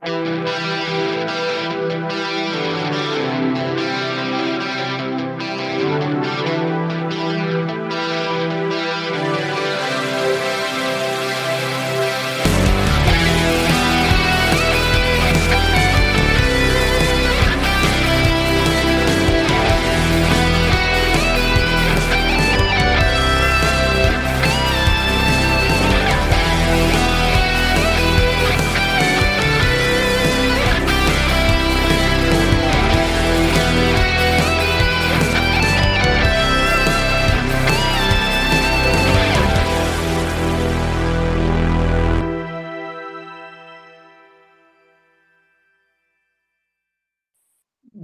Música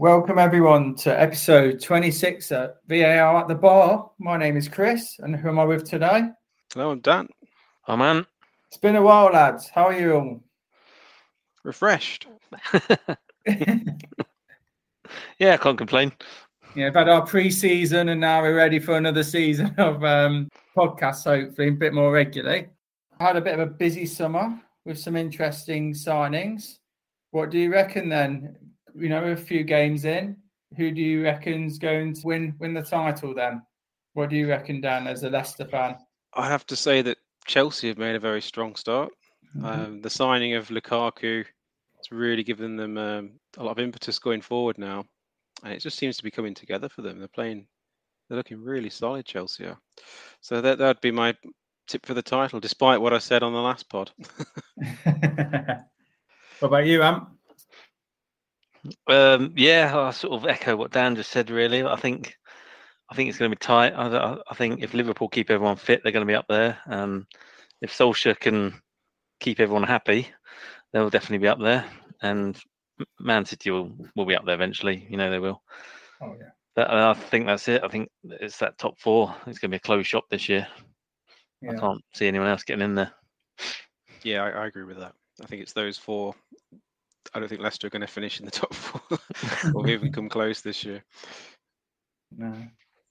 Welcome everyone to episode 26 at VAR at the bar. My name is Chris, and who am I with today? Hello, I'm Dan. I'm oh man, It's been a while, lads. How are you all? Refreshed. yeah, I can't complain. Yeah, we've had our pre-season, and now we're ready for another season of um, podcasts. Hopefully, a bit more regularly. I had a bit of a busy summer with some interesting signings. What do you reckon then? You know, a few games in, who do you reckon's going to win win the title? Then, what do you reckon, Dan, as a Leicester fan? I have to say that Chelsea have made a very strong start. Um, the signing of Lukaku has really given them um, a lot of impetus going forward now, and it just seems to be coming together for them. They're playing, they're looking really solid, Chelsea are. So that that'd be my tip for the title, despite what I said on the last pod. What about you, Am? Um, yeah, I sort of echo what Dan just said. Really, I think I think it's going to be tight. I, I, I think if Liverpool keep everyone fit, they're going to be up there. Um, if Solskjaer can keep everyone happy, they'll definitely be up there. And Man City will, will be up there eventually. You know they will. Oh yeah. But uh, I think that's it. I think it's that top four. It's going to be a closed shop this year. I can't see anyone else getting in there. yeah, I, I agree with that. I think it's those four. I don't think Leicester are going to finish in the top four or even come close this year. No.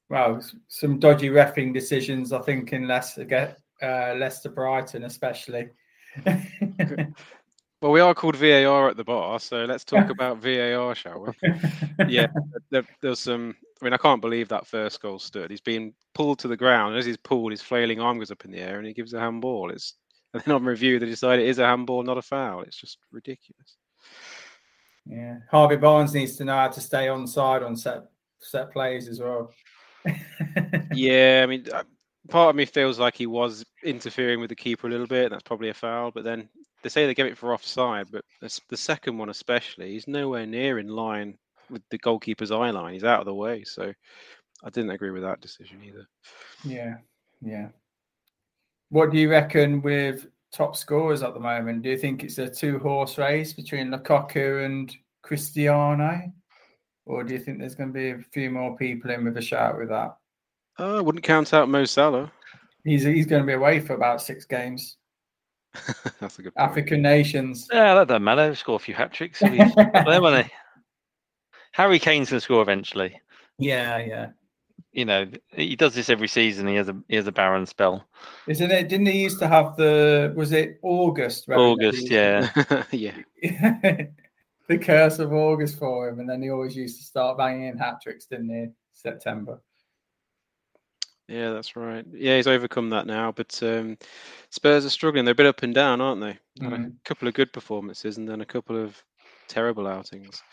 Well, some dodgy refing decisions, I think, in Leicester, get uh, Leicester Brighton, especially. Well, we are called VAR at the bar, so let's talk about VAR, shall we? yeah, there, there's some. I mean, I can't believe that first goal stood. He's been pulled to the ground. As he's pulled, his flailing arm goes up in the air, and he gives a handball. It's and then on review, they decide it is a handball, not a foul. It's just ridiculous. Yeah, Harvey Barnes needs to know how to stay on side on set set plays as well. yeah, I mean, uh, part of me feels like he was interfering with the keeper a little bit. And that's probably a foul. But then they say they give it for offside, but the second one especially, he's nowhere near in line with the goalkeeper's eye line. He's out of the way. So I didn't agree with that decision either. Yeah, yeah. What do you reckon with top scorers at the moment? Do you think it's a two horse race between Lukaku and Cristiano, or do you think there's going to be a few more people in with a shout with that? Uh, I wouldn't count out Mo Salah. He's he's going to be away for about six games. That's a good point. African nations. Yeah, that doesn't matter. Score a few hat tricks. there. Harry Kane's going to score eventually. Yeah, yeah. You know, he does this every season. He has a he has a barren spell. Isn't it? Didn't he used to have the? Was it August? right? August, yeah. yeah. the curse of August for him, and then he always used to start banging in hat tricks, didn't he? September. Yeah, that's right. Yeah, he's overcome that now. But um, Spurs are struggling. They're a bit up and down, aren't they? Had A couple of good performances and then a couple of terrible outings.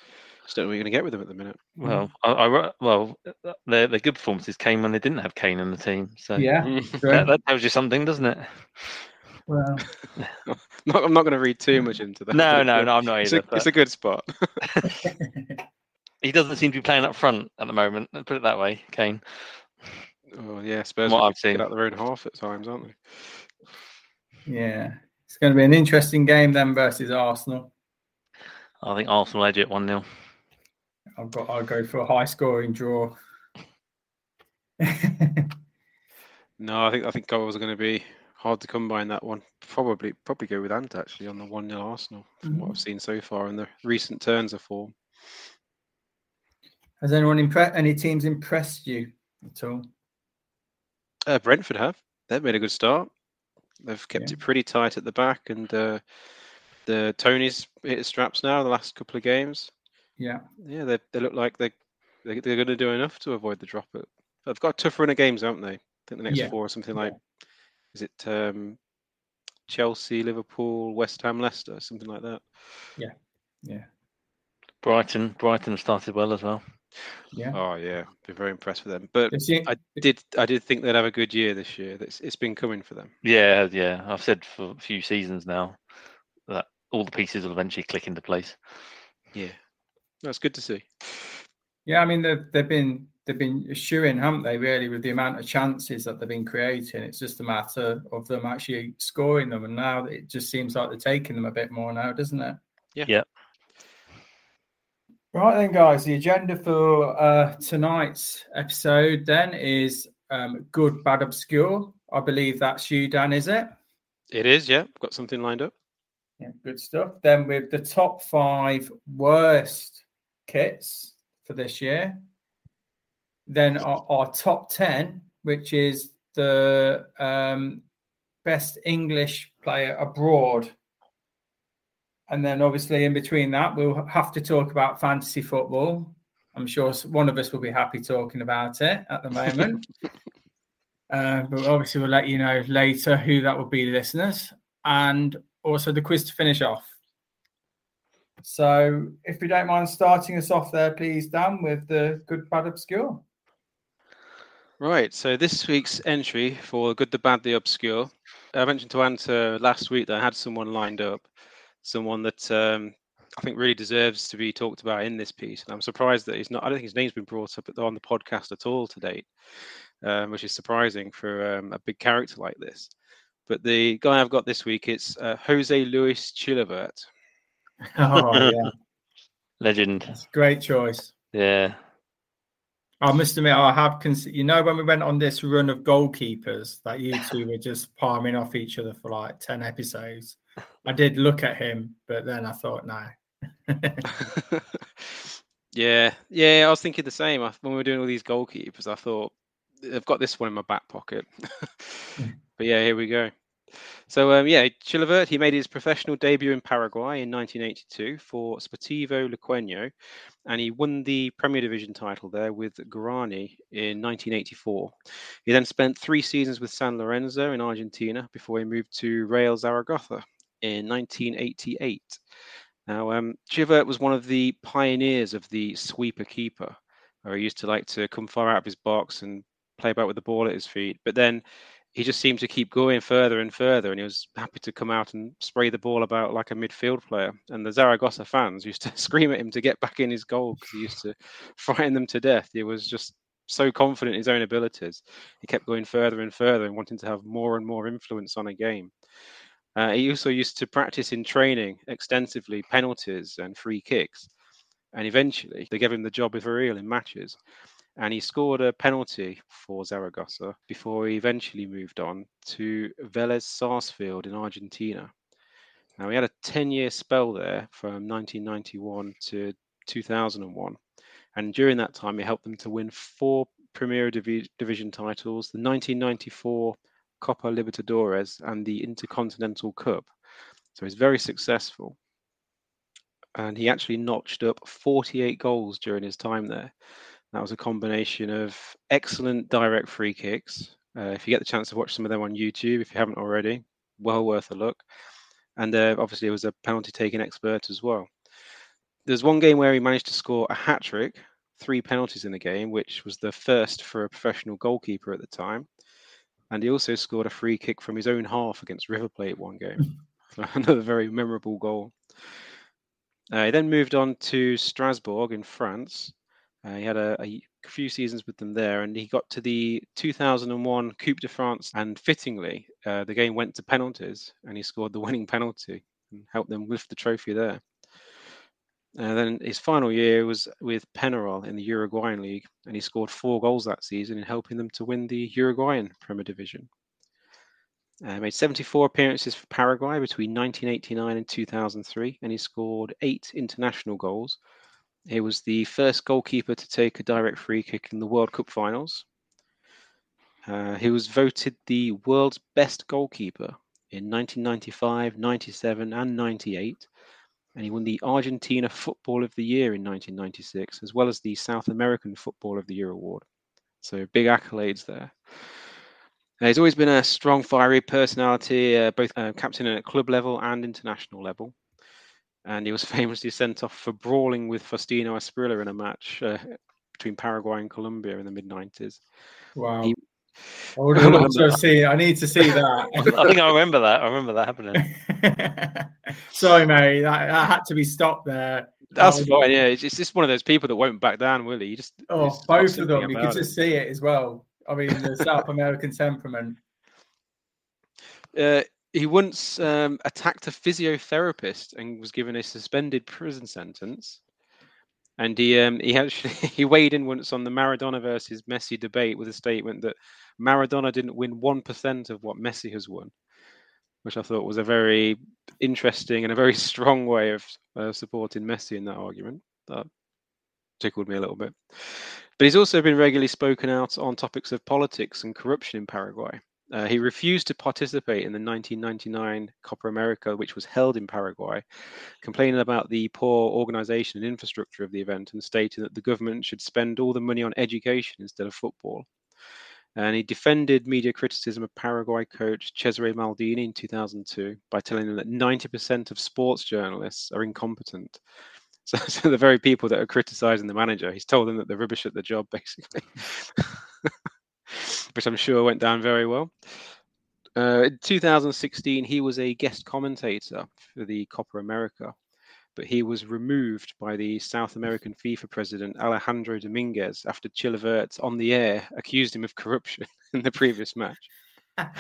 Just don't know what you're going to get with them at the minute. Well, I, I well, uh, their their good performances came when they didn't have Kane in the team. So Yeah, that, that tells you something, doesn't it? Well, Not, I'm not going to read too much into that. No, no, no, I'm not it's either, A, it's a good spot. He doesn't seem to be playing up front at the moment. Let's put it that way, Kane. oh yeah, Spurs What I've seen. get out their own half at times, aren't they? yeah. It's going to be an interesting game then versus Arsenal. I think Arsenal edge it one 0 I've got. I'll go for a high scoring draw. No, I think I think goals are going to be hard to come by in that one. Probably probably go with Ant actually on the one 0 Arsenal from what Mhm. I've seen so far in the recent turns of form. Has anyone impressed? Any teams impressed you at all? Uh, Brentford have. They've made a good start. They've kept Yeah. it pretty tight at the back, and uh, the Toney's hit straps now. The last couple of games, Yeah. yeah, they they look like they they they're going to do enough to avoid the drop. It. They've got a tough run of games, haven't they? I think the next Yeah. four or something like, is it um, Chelsea, Liverpool, West Ham, Leicester, something like that. Yeah. Yeah. Brighton, Brighton have started well as well. Yeah. Oh yeah, been very impressed with them. But Is he- I did I did think they'd have a good year this year. It's, it's been coming for them. Yeah, yeah. I've said for a few seasons now that all the pieces will eventually click into place. Yeah, that's good to see. Yeah, I mean they've they've been they've been eschewing, haven't they? Really, with the amount of chances that they've been creating, it's just a matter of them actually scoring them. And now it just seems like they're taking them a bit more now, doesn't it? Yeah. Yeah. Right then, guys. The agenda for uh, tonight's episode then is um, good, bad, obscure. I believe that's you, Dan. Is it? It is. Yeah, I've got something lined up. Yeah, good stuff. Then with the top five worst kits for this year. Then our, our top 10, which is the um, best English player abroad. And then obviously in between that, we'll have to talk about fantasy football. I'm sure one of us will be happy talking about it at the moment. Uh, but obviously, we'll let you know later who that will be, listeners, and also the quiz to finish off. So, if you don't mind starting us off there, please, Dan, with the good, bad, obscure. Right. So this week's entry for Good, the Bad, the Obscure. I mentioned to Anta last week that I had someone lined up, someone that um, I think really deserves to be talked about in this piece. And I'm surprised that he's not. I don't think his name's been brought up on the podcast at all to date, um, which is surprising for um, a big character like this. But the guy I've got this week it's uh, Jose Luis Chilavert. Oh, yeah. Legend. That's a great choice. Yeah. I must admit, I have considered, you know, when we went on this run of goalkeepers that you two were just palming off each other for like 10 episodes. I did look at him, but then I thought, no. Yeah, yeah, I was thinking the same. When we were doing all these goalkeepers, I thought I've got this one in my back pocket. Mm. but yeah, here we go. So um, yeah, Chilavert, he made his professional debut in Paraguay in 1982 for Sportivo Luqueño, and he won the Premier Division title there with Guarani in 1984. He then spent three seasons with San Lorenzo in Argentina before he moved to Real Zaragoza in 1988. Now, um, was one of the pioneers of the sweeper keeper, where he used to like to come far out of his box and play about with the ball at his feet. But then he just seemed to keep going further and further, and he was happy to come out and spray the ball about like a midfield player. And the Zaragoza fans used to scream at him to get back in his goal because he used to frighten them to death. He was just so confident in his own abilities. He kept going further and further and wanting to have more and more influence on a game. Uh, he also used to practice in training extensively penalties and free kicks. And eventually, they gave him the job with Real in matches. And he scored a penalty for Zaragoza before he eventually moved on to Vélez Sarsfield in Argentina. Now, he had a 10 year spell there from 1991 to 2001. And during that time, he helped them to win four Premier Divi- Division titles the 1994 Copa Libertadores and the Intercontinental Cup. So he's very successful. And he actually notched up 48 goals during his time there. That was a combination of excellent direct free kicks. Uh, if you get the chance to watch some of them on YouTube, if you haven't already, well worth a look. And uh, obviously, he was a penalty taking expert as well. There's one game where he managed to score a hat trick, three penalties in the game, which was the first for a professional goalkeeper at the time. And he also scored a free kick from his own half against River Plate one game. Another very memorable goal. Uh, he then moved on to Strasbourg in France. Uh, he had a, a, few seasons with them there, and he got to the 2001 Coupe de France. And fittingly, uh, the game went to penalties, and he scored the winning penalty and helped them lift the trophy there. And then his final year was with Penarol in the Uruguayan League, and he scored four goals that season in helping them to win the Uruguayan Premier Division. Uh, made 74 appearances for Paraguay between 1989 and 2003, and he scored eight international goals. He was the first goalkeeper to take a direct free kick in the World Cup finals. Uh, he was voted the world's best goalkeeper in 1995, 97, and 98 and he won the Argentina Football of the Year in 1996, as well as the South American Football of the Year award. So big accolades there. He's always been a strong, fiery personality, uh, both uh, captain at club level and international level. And he was famously sent off for brawling with Faustino Asprilla in a match uh, between Paraguay and Colombia in the mid 90s. Wow. He, I would love to see. I need to see that. I think I remember that. I remember that happening. Sorry, mate. That, that, had to be stopped there. That's that fine. Yeah, it's, it's just one of those people that won't back down, will he? You just oh, both of them. You can just see it as well. I mean, the South American temperament. Uh, he once um, attacked a physiotherapist and was given a suspended prison sentence. And he um, he actually he weighed in once on the Maradona versus Messi debate with a statement that Maradona didn't win one percent of what Messi has won, which I thought was a very interesting and a very strong way of uh, supporting Messi in that argument. That tickled me a little bit. But he's also been regularly spoken out on topics of politics and corruption in Paraguay. Uh, he refused to participate in the 1999 Copa America, which was held in Paraguay, complaining about the poor organization and infrastructure of the event and stating that the government should spend all the money on education instead of football. And he defended media criticism of Paraguay coach Cesare Maldini in 2002 by telling them that 90% of sports journalists are incompetent. So, so the very people that are criticizing the manager, he's told them that they're rubbish at the job, basically. which I'm sure went down very well. Uh, in 2016, he was a guest commentator for the Copa America, but he was removed by the South American FIFA president Alejandro Dominguez after Chilavert on the air accused him of corruption in the previous match. and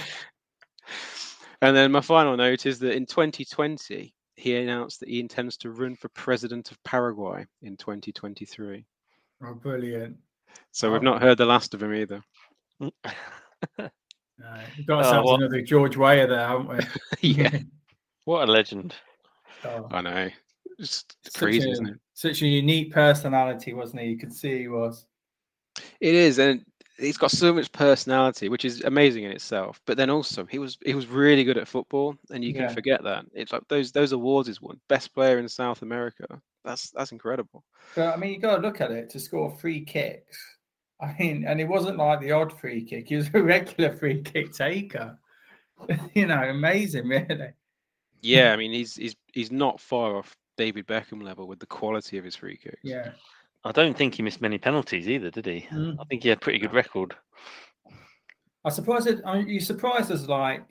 then my final note is that in 2020, he announced that he intends to run for president of Paraguay in 2023. Oh, brilliant. So oh. we've not heard the last of him either. no, we've got oh, ourselves oh, another George Weah there, haven't we? yeah. What a legend. Oh. I know. It's crazy, a, isn't it? Such a unique personality, wasn't he? You could see he was. It is, and he's got so much personality, which is amazing in itself. But then also, he was he was really good at football, and you can yeah. forget that. It's like those those awards he's won, best player in South America. That's that's incredible. But I mean, you got to look at it to score free kicks I mean, and it wasn't like the odd free kick; he was a regular free kick taker. you know, amazing, really. Yeah, I mean, he's he's he's not far off David Beckham level with the quality of his free kicks. Yeah, I don't think he missed many penalties either, did he? Mm. I think he had a pretty good record. I suppose it. I mean, you surprised us like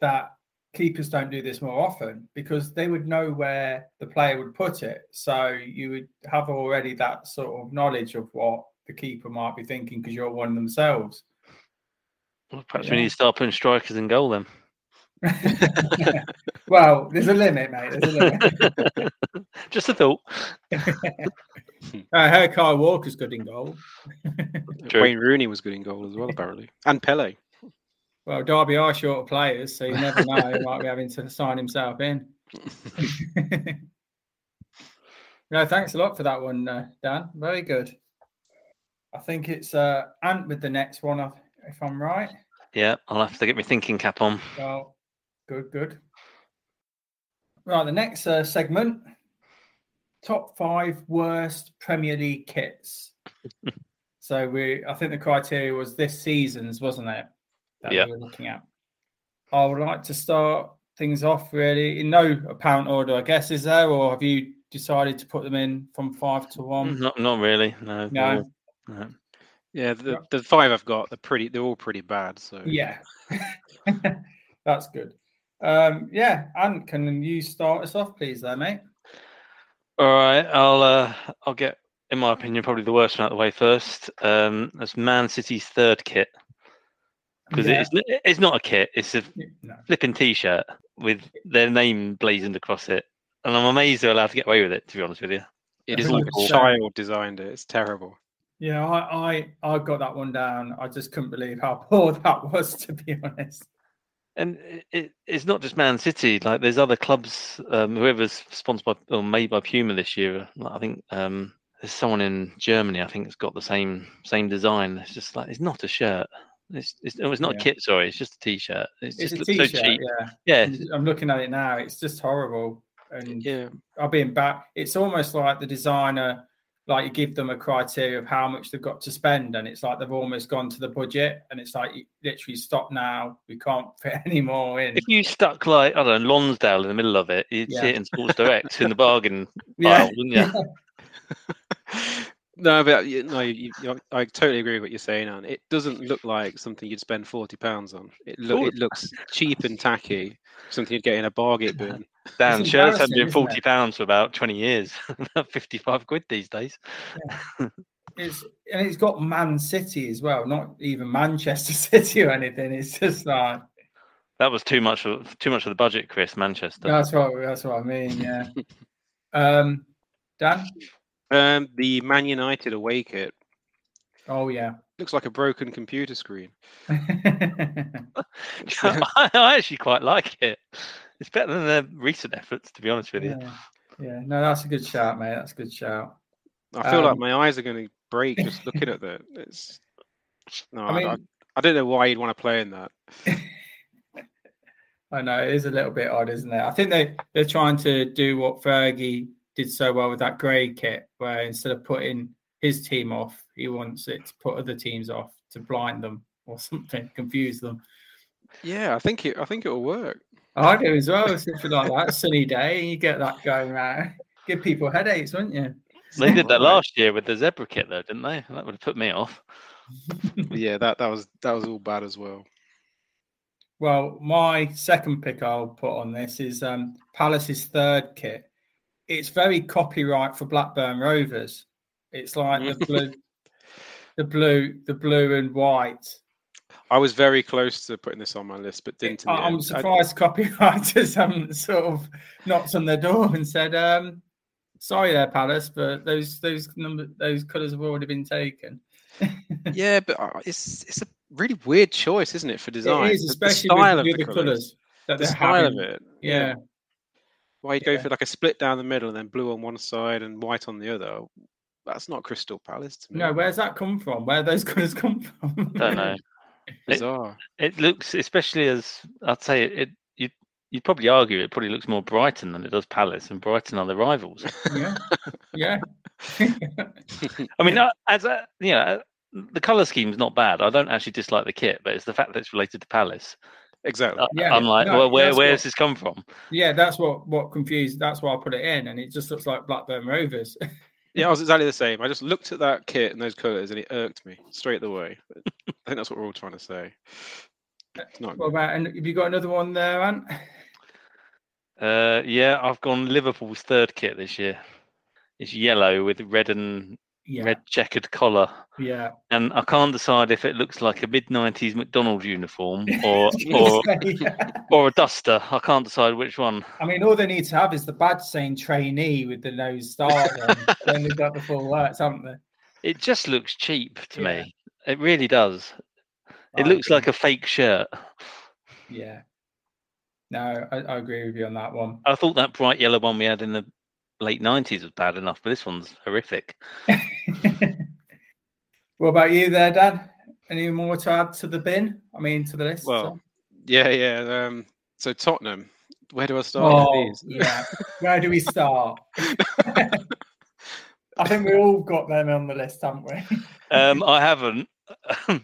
that. Keepers don't do this more often because they would know where the player would put it. So you would have already that sort of knowledge of what the keeper might be thinking because you're one themselves. Well, perhaps yeah. we need to start putting strikers in goal then. well, there's a limit, mate. There's a limit. Just a thought. I heard Kyle Walker's good in goal. Wayne Rooney was good in goal as well, apparently, and Pele. Well, Derby are short of players, so you never know. he might be having to sign himself in. no, thanks a lot for that one, uh, Dan. Very good. I think it's uh, Ant with the next one, if I'm right. Yeah, I'll have to get my thinking cap on. Well, good, good. Right, the next uh, segment top five worst Premier League kits. so we, I think the criteria was this season's, wasn't it? That yeah. we were looking at. I would like to start things off really in no apparent order, I guess. Is there, or have you decided to put them in from five to one? Not, not really. No. No. No. Yeah, the, the five I've got, they're pretty. They're all pretty bad. So Yeah, that's good. Um, yeah, and can you start us off, please, there, mate? All right, I'll uh, I'll get, in my opinion, probably the worst one out of the way first. Um, that's Man City's third kit because Yeah. it's it's not a kit; it's a No. flipping T-shirt with their name blazoned across it, and I'm amazed they're allowed to get away with it. To be honest with you, it is like a child designed it. It's terrible. Yeah, I, I I got that one down. I just couldn't believe how poor that was, to be honest. and it- it, it's not just Man City. Like there's other clubs, um, whoever's sponsored by or made by Puma this year. like, I think um, there's someone in Germany. I think it's got the same same design. It's just like it's not a shirt. It's it's, oh, it's not Yeah. a kit. Sorry, it's just a t-shirt. It's, It's just a t-shirt, so cheap. yeah. Yeah, I'm looking at it now. It's just horrible, and Yeah, I'll be in back. It's almost like the designer, like you give them a criteria of how much they've got to spend, and it's like they've almost gone to the budget, and it's like you literally stop now. We can't fit any more in. If you stuck like I don't know Lonsdale in the middle of it, you'd Yeah. see it in Sports Direct in the bargain Yeah. pile, wouldn't you? no, but you, no, you, you, I totally agree with what you're saying, Anne. It doesn't look like something you'd spend forty pounds on. It look Cool. it looks cheap and tacky, something you'd get in a bargain bin. Dan, It's shirts have been forty pounds for about twenty years. About Fifty-five quid these days. It's and it's got Man City as well, not even Manchester City or anything. It's just like That was too much of too much of the budget, Chris. Manchester. that's what that's what I mean. Yeah. um, Dan. Um, the Man United away kit Oh yeah. looks like a broken computer screen. I, I actually quite like it. It's better than their recent efforts, to be honest with you. yeah. Yeah. No, that's a good shout, mate. That's a good shout. I feel like Um, my eyes are going to break just looking at that. It's no, I I, mean- I, I don't know why you'd want to play in that. I know it is a little bit odd, isn't it? I think they they're trying to do what Fergie did so well with that grey kit, where instead of putting his team off, he wants it to put other teams off to blind them or something, confuse them. Yeah, I think it. I think it'll work. I do as well. Something like that, sunny day, you get that going around. Give people headaches, wouldn't you? They did that last year with the zebra kit, though, didn't they? That would have put me off. yeah, that that was that was all bad as well. Well, my second pick I'll put on this is um, Palace's third kit. It's very copyright for Blackburn Rovers. It's like the blue, the blue, the blue and white. I was very close to putting this on my list, but didn't. I- I'm end. I- surprised copywriters haven't sort of knocked on their door and said, um, "Sorry, there, Palace, but those those number those colours have already been taken." yeah, but uh, it's it's a really weird choice, isn't it, for design? It is, The- the style with of the the colours. the style having. of it. Yeah. Why you go for like a split down the middle and then blue on one side and white on the other? That's not Crystal Palace to me. No, where's that come from? Where those colours come from? I Don't know. It, Bizarre. it looks, especially as I'd say, it. it you you'd probably argue it probably looks more Brighton than it does Palace, and Brighton are the rivals. yeah, yeah. I mean, uh, as a you know, uh, the color scheme's not bad. I don't actually dislike the kit, but it's the fact that it's related to Palace. Exactly. Uh, Yeah, I'm like, no, well, where that's where's this come from? Yeah, that's what what confused. That's why I put it in, and it just looks like Blackburn Rovers. Yeah, I was exactly the same. I just looked at that kit and those colours and it irked me straight away. But I think that's what we're all trying to say. It's not what about? And have you got another one there, Ant? Uh, yeah, I've gone Liverpool's third kit this year. It's yellow with red and Yeah. red checkered collar. Yeah. And I can't decide if it looks like a mid '90s McDonald's uniform or or or a duster. I can't decide which one. I mean, all they need to have is the badge saying trainee with the nose star. then, then they've got the full works, haven't they? It just looks cheap to me. It really does. It I looks agree. like a fake shirt. Yeah. No, I, I agree with you on that one. I thought that bright yellow one we had in the late '90s was bad enough, but this one's horrific. What about you there, Dan? Any more to add to the bin? I mean, to the list? Well, yeah, yeah. Um, so Tottenham, where do I start Oh, yeah. Where do we start? I think we all got them on the list, haven't we? Um, I haven't.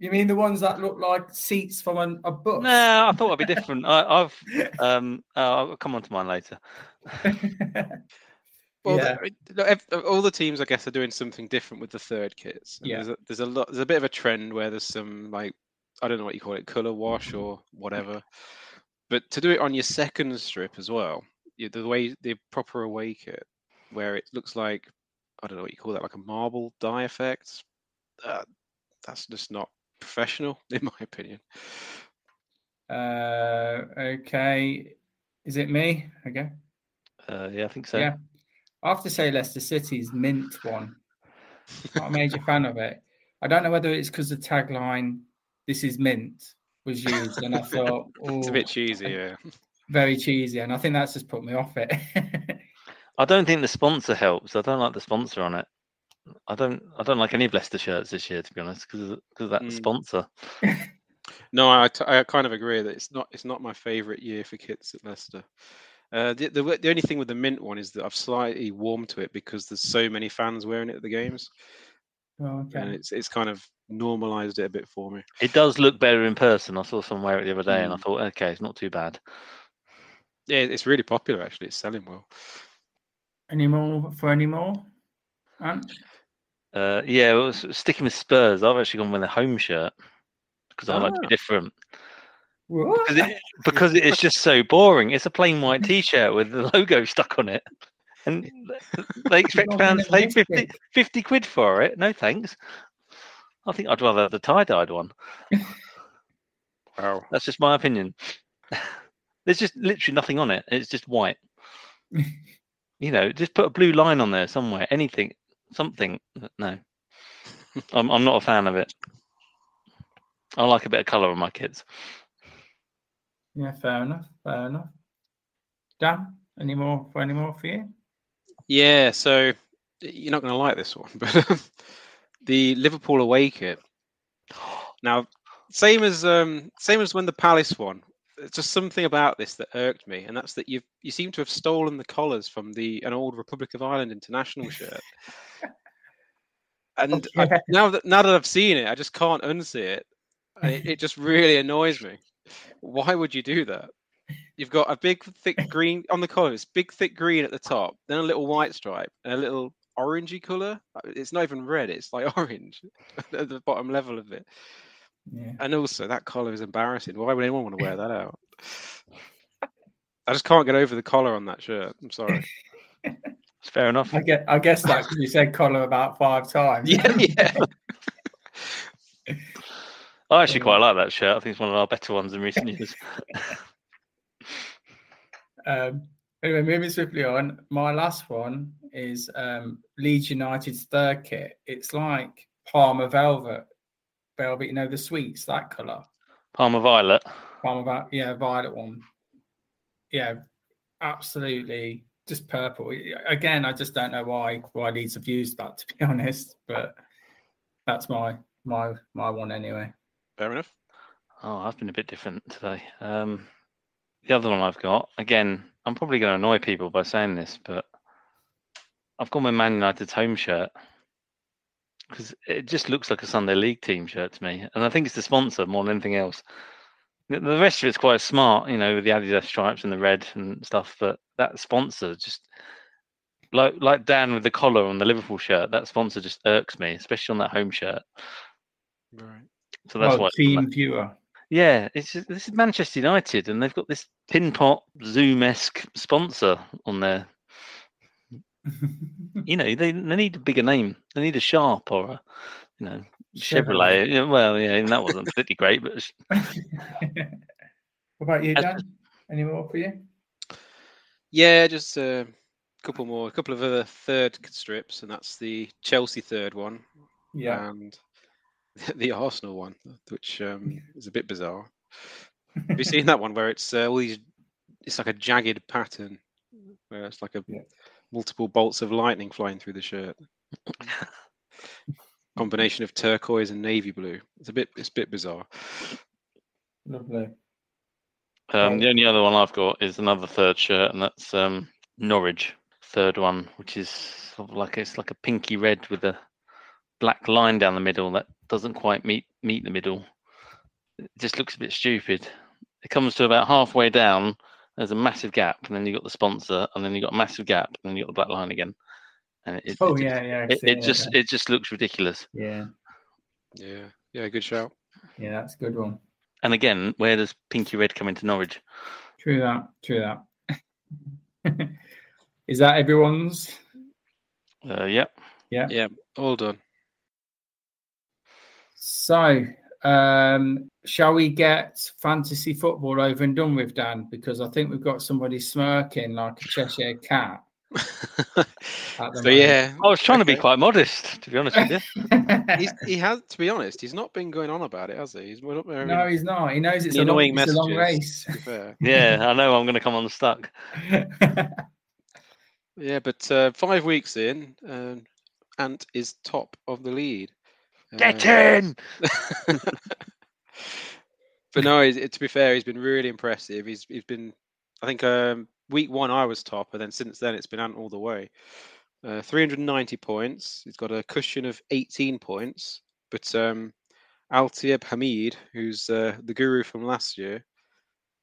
You mean the ones that look like seats from an, a book? No, I thought it'd be different. I, I've um, uh, I'll come on to mine later. Well, Yeah. the- all the teams, I guess, are doing something different with the third kits. And Yeah. There's a, there's a lot. There's a bit of a trend where there's some like I don't know what you call it, color wash or whatever. But to do it on your second strip as well, you, the way the proper away kit, where it looks like I don't know what you call that, like a marble dye effect. Uh, that's just not professional, in my opinion. Uh, okay. Is it me? Okay. Uh, yeah, I think so. Yeah. I have to say Leicester City's mint one. Not a major fan of it. I don't know whether it's because the tagline "This is mint" was used, and I thought, It's a "Oh, bit cheesy, yeah. very cheesy, and I think that's just put me off it. I don't think the sponsor helps. I don't like the sponsor on it. I don't. I don't like any of Leicester shirts this year, to be honest, because because of that Mm. sponsor. No, I, t- I kind of agree that it's not it's not my favourite year for kits at Leicester. Uh, the, the the only thing with the mint one is that I've slightly warmed to it because there's so many fans wearing it at the games, Oh, and it's it's kind of normalised it a bit for me. It does look better in person. I saw someone wear it the other day, and I Mm. thought, okay, it's not too bad. Yeah, it's really popular actually. It's selling well. Any more for any more? Ant? Uh, yeah, well, sticking with Spurs, I've actually gone with a home shirt because I like to be Ah. different. Because it, because it is just so boring. It's a plain white T-shirt with the logo stuck on it, and they expect fans to pay 50, 50 quid for it. No thanks. I think I'd rather have the tie-dyed one. Wow. That's just my opinion. There's just literally nothing on it. It's just white. you know, just put a blue line on there somewhere. Anything, something. No, I'm I'm not a fan of it. I like a bit of colour on my kids. Yeah, fair enough. Fair enough. Dan, any more for any more for you? Yeah, so you're not going to like this one, but the Liverpool away kit. Now, same as um, same as when the Palace one. It's just something about this that irked me, and that's that you you seem to have stolen the collars from the an old Republic of Ireland international shirt. And I, now that now that I've seen it, I just can't unsee it. It, it just really annoys me. Why would you do that? You've got a big thick green on the collar. It's big thick green at the top, then a little white stripe, and a little orangey color. It's not even red; it's like orange at the bottom level of it. Yeah. And also, that collar is embarrassing. Why would anyone want to wear that out? I just can't get over the collar on that shirt. I'm sorry. It's fair enough. I get I guess that you said collar about five times. yeah, yeah. I actually quite like that shirt. I think it's one of our better ones in recent years. Um, anyway, moving swiftly on. My last one is um, Leeds United's third kit. It's like Parma Velvet, velvet. You know the sweets, that color. Parma Violet. Parma, yeah, violet one. Yeah, absolutely, just purple. Again, I just don't know why why Leeds have used that to be honest, but that's my my my one anyway. Fair enough. Oh, I've been a bit different today. Um, the other one I've got, again, I'm probably going to annoy people by saying this, but I've got my Man United's home shirt because it just looks like a Sunday League team shirt to me, and I think it's the sponsor more than anything else. The the rest of it's quite smart, you know, with the Adidas stripes and the red and stuff, but that sponsor just like like Dan with the collar on the Liverpool shirt, that sponsor just irks me, especially on that home shirt. Right. So that's well, why. TeamViewer. Yeah, it's just, this is Manchester United, and they've got this pin pot Zoom esque sponsor on there. you know, they, they need a bigger name. They need a Sharp or a, you know, Chevrolet. Chevrolet. Yeah, well, yeah, and that wasn't particularly great, but What about you, Dan? Any more for you? Yeah, just a couple more, a couple of other third strips, and that's the Chelsea third one, Yeah. and the Arsenal one, which um, is a bit bizarre. Have you seen that one where it's uh, all these? It's like a jagged pattern, where it's like a multiple bolts of lightning flying through the shirt. Combination of turquoise and navy blue. It's a bit. It's a bit bizarre. Lovely. Um, the only other one I've got is another third shirt, and that's um, Norwich third one, which is sort of like it's like a pinky red with a black line down the middle that doesn't quite meet meet the middle. It just looks a bit stupid. It comes to about halfway down. There's a massive gap, and then you got the sponsor, and then you got a massive gap, and then you got the black line again. And it, it, Oh, it yeah, just, yeah, It, it it, just yeah. it just looks ridiculous. Yeah. Yeah. Yeah. Good shout. Yeah, that's a good one. And again, where does pinky red come into Norwich? True that. True that. Is that everyone's? Uh, yep. Yeah. Yeah. All done. So, um, shall we get fantasy football over and done with, Dan? Because I think we've got somebody smirking like a Cheshire cat. At the So yeah, I was trying to be quite modest, to be honest with you. he's, he has, to be honest, he's not been going on about it, has he? He's not very no, he's not. He knows it's a long, annoying it's a long messages, race. to be fair. Yeah, I know I'm going to come unstuck. Yeah, but uh, five weeks in, um, Ant is top of the lead. Get Uh, in! but no, he's, to be fair, he's been really impressive. He's he's been, I think, um, week one I was top, and then since then it's been Ant all the way. Uh, 390 points. He's got a cushion of 18 points, but um, Altieb Hamid, who's uh, the guru from last year,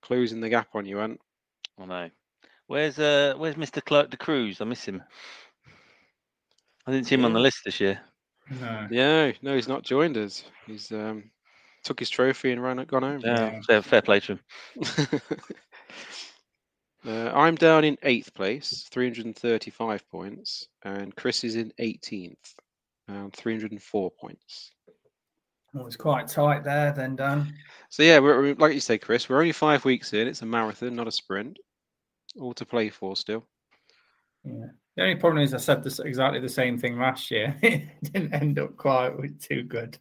closing the gap on you, Ant. I know. Where's uh Where's Mr. Clerk de Cruz? I miss him. I didn't see him on the list this year. No. Yeah, no, he's not joined us. He's um, took his trophy and ran, gone home. Yeah, fair, fair play to him. Uh, I'm down in eighth place, 335 points, and Chris is in 18th, um, 304 points. Well, it's quite tight there, then, Dan. So yeah, we're, we're- like you say, Chris, we're only five weeks in. It's a marathon, not a sprint. All to play for still. Yeah. The only problem is I said this exactly the same thing last year. it didn't end up quite too good.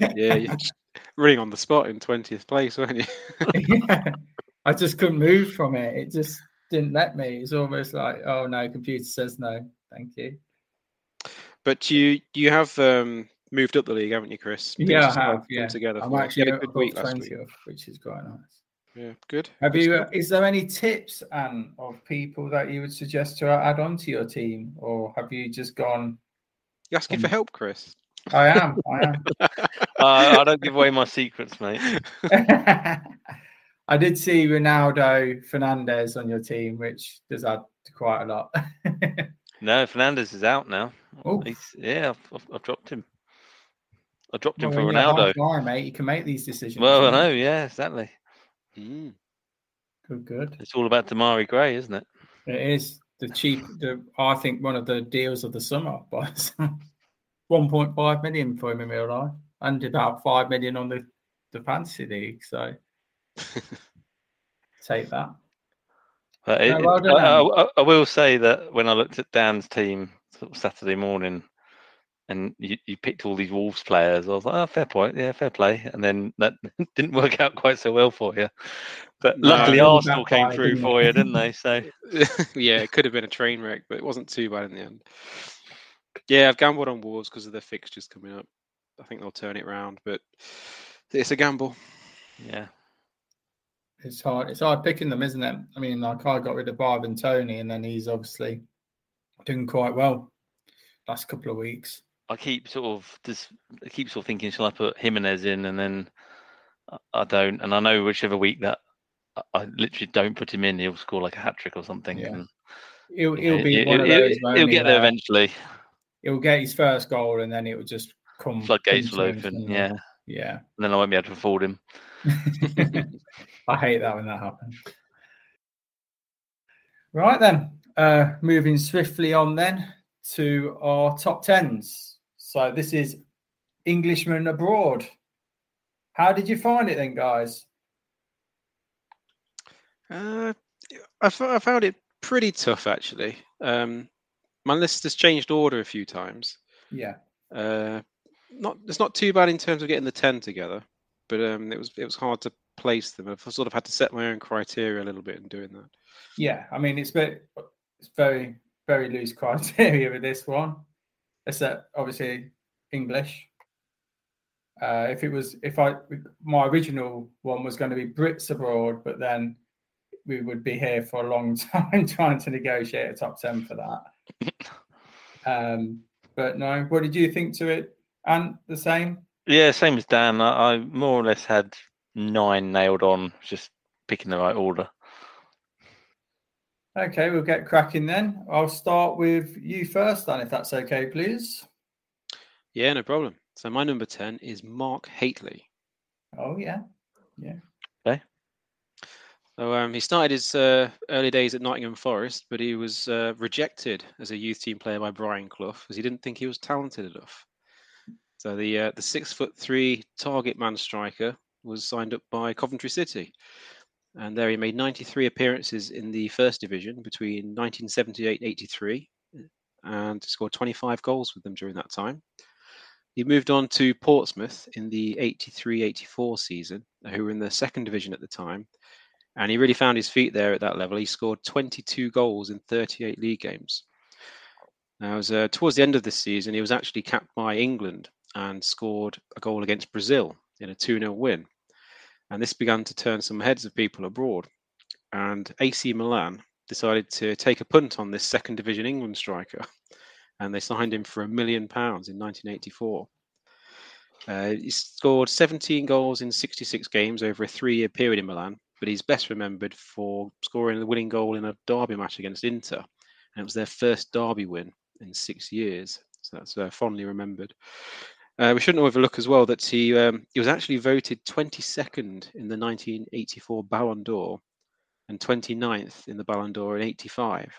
Yeah, you're running on the spot in 20th place, weren't you? yeah. I just couldn't move from it. It just didn't let me. It's almost like, oh no, computer says no. Thank you. But you you have um, moved up the league, haven't you, Chris? Things Yeah, I have. Yeah, together. I'm for you. You actually had a good week last week. which is quite nice. Yeah, good. Have good you? stuff. Uh, is there any tips, Anne, of people that you would suggest to add on to your team, or have you just gone? You asking for help, Chris? I am. I am. uh, I don't give away my secrets, mate. I did see Ronaldo Fernandes on your team, which does add quite a lot. No, Fernandes is out now. Oh. He's, yeah, I've, I've, I've dropped him. I dropped him Well, for Ronaldo. half-line, mate, you can make these decisions. Well, I you know, yeah, exactly. Mm. Good, good. It's all about Demarai Gray, isn't it? It is the cheap. The I think one of the deals of the summer, but 1.5 million for him in real life, and about five million on the the fantasy league. So take that. But it, No, well I, I- I will say that when I looked at Dan's team sort of Saturday morning, and you, you picked all these Wolves players, I was like, oh, fair point, yeah, fair play. And then that didn't work out quite so well for you. But No, luckily, Arsenal came backfired, through for it? you, didn't they? So yeah, it could have been a train wreck, but it wasn't too bad in the end. Yeah, I've gambled on Wolves because of their fixtures coming up. I think they'll turn it round, but it's a gamble. yeah, It's hard. It's hard picking them, isn't it? I mean, like I got rid of Barb and Tony, and then he's obviously doing quite well last couple of weeks. I keep sort of just I keep sort of thinking, shall I put Jimenez in, and then I- don't. And I know whichever week that I, literally don't put him in, he'll score like a hat trick or something. Yeah. and He'll, he'll be he- one of he'll- those. he'll won't get there eventually. He'll get his first goal, and then it will just come. Floodgates will open. Yeah, Yeah. and then I won't be able to afford him. I hate that when that happens. Right then. Uh, moving swiftly on then to our top tens. So this is Englishman abroad. How did you find it then, guys? Uh, I, I found it pretty tough actually. Um, my list has changed order a few times. Yeah. Uh, not it's not too bad in terms of getting the ten together, but um, it was it was hard to place them. I've sort of had to set my own criteria a little bit in doing that. Yeah, I mean it's very it's very very loose criteria with this one. Except obviously English. Uh, if it was if I my original one was going to be Brits abroad, but then we would be here for a long time trying to negotiate a top ten for that. um, but no, what did you think to it? And the same? Yeah, same as Dan. I, I more or less had nine nailed on, just picking the right order. Okay, we'll get cracking then. I'll start with you first, Dan, if that's okay, please. Yeah, no problem. So my number ten is Mark Hateley. Oh yeah, yeah. Okay. So um, he started his uh, early days at Nottingham Forest, but he was uh, rejected as a youth team player by Brian Clough because he didn't think he was talented enough. So the uh, the six foot three target man striker was signed up by Coventry City, and there he made 93 appearances in the first division between 1978-83, and scored 25 goals with them during that time. He moved on to Portsmouth in the 83-84 season, who were in the second division at the time, and he really found his feet there at that level. He scored 22 goals in 38 league games. Now, was, uh, towards the end of this season, he was actually capped by England and scored a goal against Brazil in a 2 0 win. And this began to turn some heads of people abroad. And AC Milan decided to take a punt on this second division England striker. And they signed him for a million pounds in 1984. Uh, he scored 17 goals in 66 games over a three year period in Milan, but he's best remembered for scoring the winning goal in a derby match against Inter. And it was their first derby win in six years. So that's uh, fondly remembered. Uh, we shouldn't overlook as well that he um, he was actually voted 22nd in the 1984 Ballon d'Or and 29th in the Ballon d'Or in 85.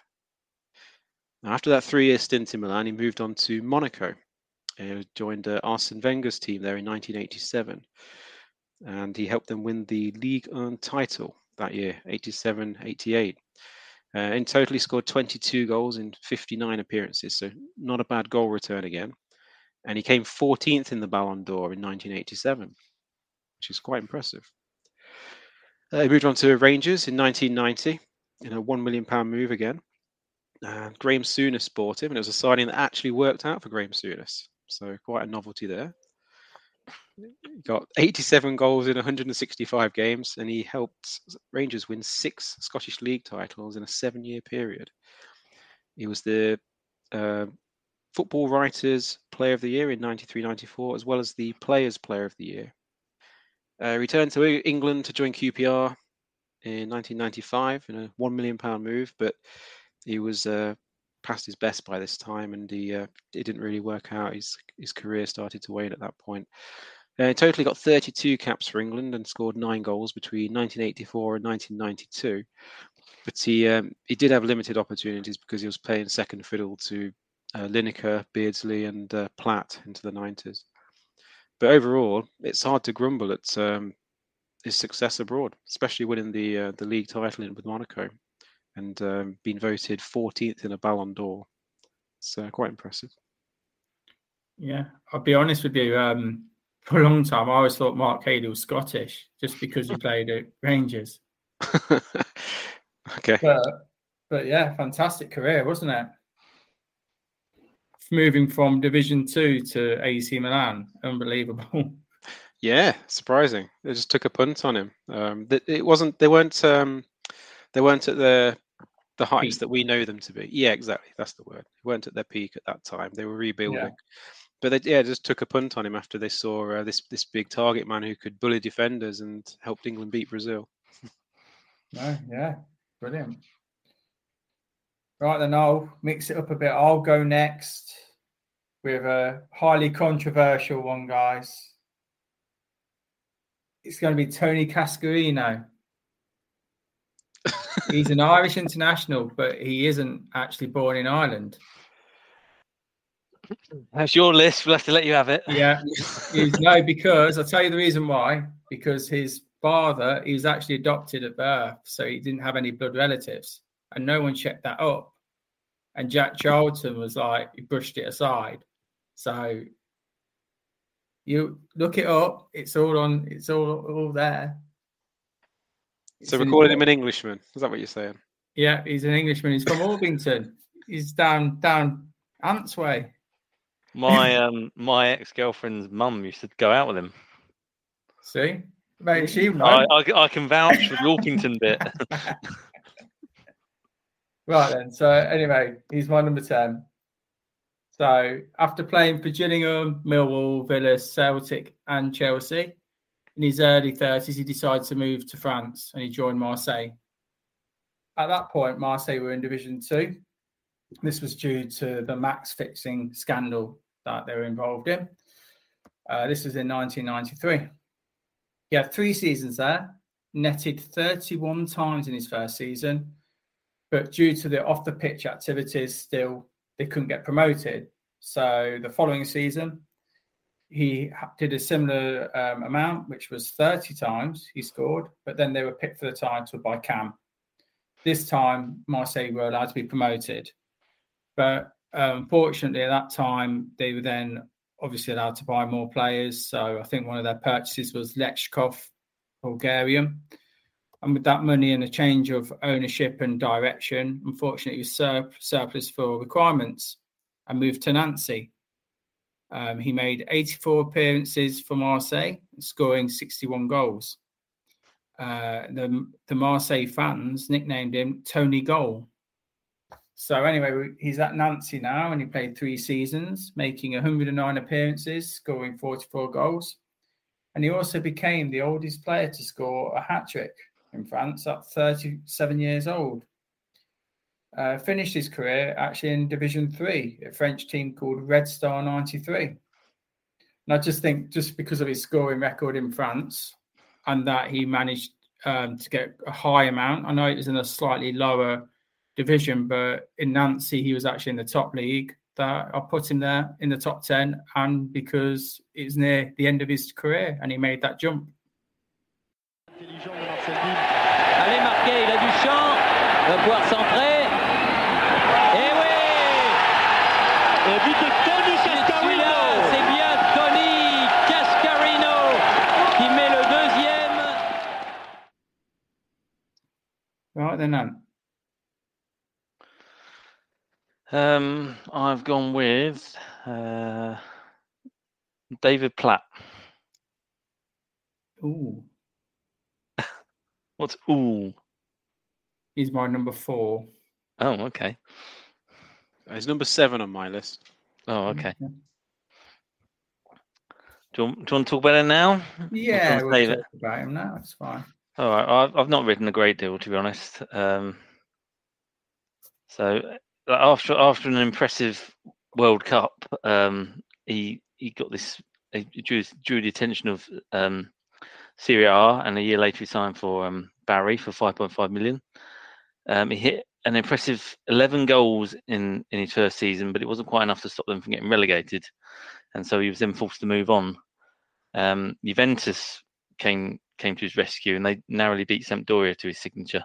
Now, after that three-year stint in Milan, he moved on to Monaco. He joined uh, Arsene Wenger's team there in 1987, and he helped them win the League One title that year, 87-88. Uh, in total, he scored 22 goals in 59 appearances, so not a bad goal return again and he came 14th in the Ballon d'Or in 1987, which is quite impressive. Uh, he moved on to Rangers in 1990 in a one million pound move again. And Graham Souness bought him, and it was a signing that actually worked out for Graham Souness. So quite a novelty there. He got 87 goals in 165 games, and he helped Rangers win six Scottish League titles in a seven-year period. He was the uh, Football Writers Player of the Year in 93 94, as well as the Players Player of the Year. Uh, returned to England to join QPR in 1995 in a £1 million move, but he was uh, past his best by this time and he uh, it didn't really work out. His, his career started to wane at that point. Uh, totally got 32 caps for England and scored nine goals between 1984 and 1992. But he um, he did have limited opportunities because he was playing second fiddle to uh, Lineker, Beardsley, and uh, Platt into the 90s. But overall, it's hard to grumble at um, his success abroad, especially winning the uh, the league title with Monaco and um, being voted 14th in a Ballon d'Or. It's uh, quite impressive. Yeah, I'll be honest with you. Um, for a long time, I always thought Mark Hateley was Scottish just because he played at Rangers. okay. But, but yeah, fantastic career, wasn't it? Moving from Division Two to AC Milan. Unbelievable. Yeah, surprising. They just took a punt on him. Um, it wasn't. They weren't. Um, they weren't at the the heights peak. that we know them to be. Yeah, exactly. That's the word. They weren't at their peak at that time. They were rebuilding. Yeah. But they yeah just took a punt on him after they saw uh, this this big target man who could bully defenders and helped England beat Brazil. no, yeah, brilliant. Right then, I'll mix it up a bit. I'll go next with a highly controversial one, guys. It's going to be Tony Cascarino. He's an Irish international, but he isn't actually born in Ireland. That's your list. We'll have to let you have it. Yeah. He's, no, because I'll tell you the reason why. Because his father, he was actually adopted at birth, so he didn't have any blood relatives, and no one checked that up. And Jack Charlton was like, he brushed it aside. So you look it up; it's all on. It's all all there. So we're calling him an Englishman. Is that what you're saying? Yeah, he's an Englishman. He's from Orpington. he's down down Ants way. My um my ex girlfriend's mum used to go out with him. See, mate, she. I, I, I can vouch for the Orpington bit. right then. So anyway, he's my number ten. So after playing for Gillingham, Millwall, Villa, Celtic, and Chelsea, in his early 30s, he decided to move to France and he joined Marseille. At that point, Marseille were in Division Two. This was due to the max fixing scandal that they were involved in. Uh, this was in 1993. He had three seasons there, netted 31 times in his first season, but due to the off the pitch activities, still they couldn't get promoted. So the following season, he did a similar um, amount, which was 30 times he scored, but then they were picked for the title by Caen. This time, Marseille were allowed to be promoted. But um, unfortunately, at that time, they were then obviously allowed to buy more players. So I think one of their purchases was Lechkov, Bulgarian. And with that money and a change of ownership and direction, unfortunately, was sur- surplus for requirements and moved to Nancy. Um, he made 84 appearances for Marseille, scoring 61 goals. Uh, the, the Marseille fans nicknamed him Tony Goal. So anyway, he's at Nancy now, and he played three seasons, making 109 appearances, scoring 44 goals. And he also became the oldest player to score a hat trick in France at 37 years old. Uh, finished his career actually in Division Three, a French team called Red Star '93. And I just think, just because of his scoring record in France, and that he managed um, to get a high amount. I know it was in a slightly lower division, but in Nancy he was actually in the top league. That I put him there in the top ten, and because it's near the end of his career, and he made that jump. Va pouvoir centrer. Et oui Et but de Tony Cascarino C'est bien Tony Cascarino qui met le deuxième. Right then, Ant. Um, I've gone with uh, David Platt. Ooh. What's ooh? He's my number four. Oh, okay. He's number seven on my list. Oh, okay. Do you, want, do you want to talk about it now? Yeah, Or we'll talk want to save it? about him now. It's fine. All right, I've, I've not written a great deal to be honest. Um, so uh, after after an impressive World Cup, um, he he got this he drew, drew the attention of um, Serie A, and a year later he signed for um, Bari for 5.5 million. Um, he hit an impressive 11 goals in in his first season, but it wasn't quite enough to stop them from getting relegated, and so he was then forced to move on. Um, Juventus came came to his rescue, and they narrowly beat Sampdoria to his signature.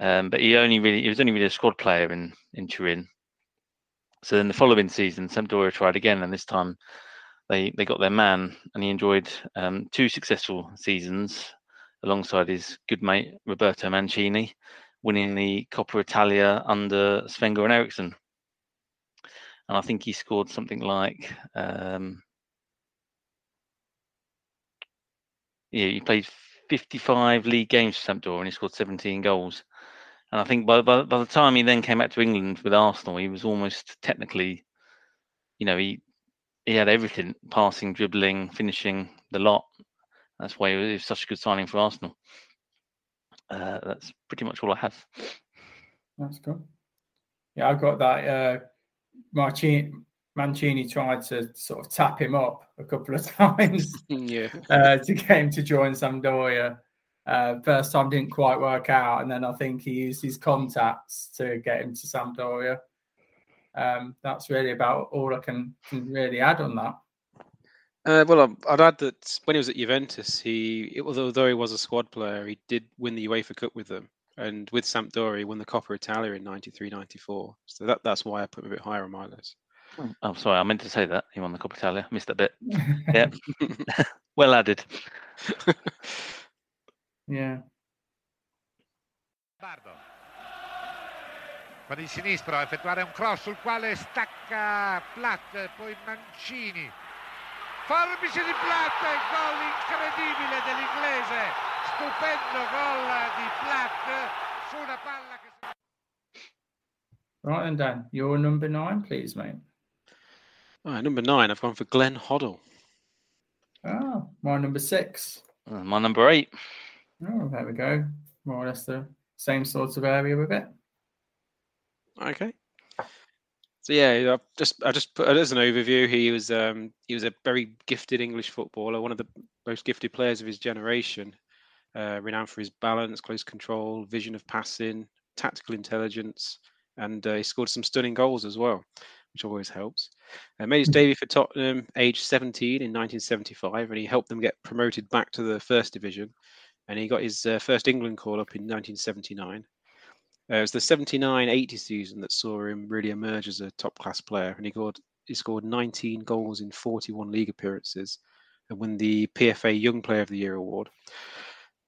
Um, but he only really he was only really a squad player in in Turin. So then the following season, Sampdoria tried again, and this time they they got their man, and he enjoyed um, two successful seasons alongside his good mate Roberto Mancini, winning the Coppa Italia under Sven-Goran Eriksson. And I think he scored something like um, yeah, he played 55 league games for Sampdoria and he scored 17 goals. And I think by, by by the time he then came back to England with Arsenal, he was almost technically, you know, he he had everything: passing, dribbling, finishing, the lot. That's why it was such a good signing for Arsenal. Uh, that's pretty much all I have. That's cool. Yeah, I've got that. Uh, Marcini, Mancini tried to sort of tap him up a couple of times yeah. uh, to get him to join Sampdoria. Uh, first time didn't quite work out, and then I think he used his contacts to get him to Sampdoria. Um, that's really about all I can, can really add on that. Uh, well, um, I'd add that when he was at Juventus, he although he was a squad player, he did win the UEFA Cup with them, and with Sampdoria, he won the Coppa Italia in 93-94. So that, that's why I put him a bit higher on my list. Oh, oh sorry, I meant to say that he won the Coppa Italia. Missed that bit. yeah, well added. yeah. Con il sinistro a effettuare un cross sul quale stacca Platt, poi Mancini. Forbice di Platt, gol incredibile dell'inglese. Stupendo gol di Platt su una palla che... Right then, Dan, your number nine, please, mate. All right, number nine, I've gone for Glenn Hoddle. Ah, my number six. Uh, my number eight. Oh, there we go. More or less the same sort of area with it. Okay. So yeah, I just I just put as an overview. He was um, he was a very gifted English footballer, one of the most gifted players of his generation, uh, renowned for his balance, close control, vision of passing, tactical intelligence, and uh, he scored some stunning goals as well, which always helps. Uh, made his debut for Tottenham, aged 17 in 1975, and he helped them get promoted back to the first division. And he got his uh, first England call up in 1979. Uh, it was the 79-80 season that saw him really emerge as a top-class player, and he scored he scored 19 goals in 41 league appearances, and won the PFA Young Player of the Year award.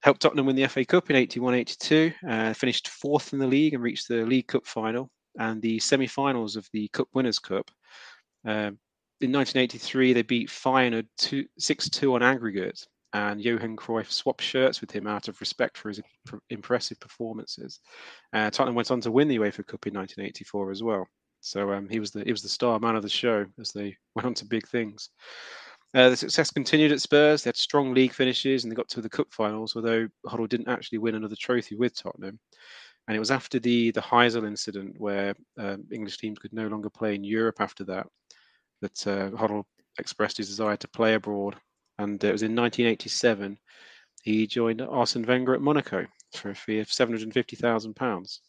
Helped Tottenham win the FA Cup in 81-82, uh, finished fourth in the league and reached the League Cup final and the semi-finals of the Cup Winners' Cup. Uh, in 1983, they beat Feyenoord 6-2 on aggregate, and Johan Cruyff swapped shirts with him out of respect for his impressive performances. Uh, Tottenham went on to win the UEFA Cup in 1984 as well. So um, he was the he was the star man of the show as they went on to big things. Uh, the success continued at Spurs. They had strong league finishes and they got to the cup finals, although Hoddle didn't actually win another trophy with Tottenham. And it was after the the Heysel incident where um, English teams could no longer play in Europe after that that uh, Hoddle expressed his desire to play abroad and it was in 1987 he joined Arsene Wenger at Monaco for a fee of £750,000.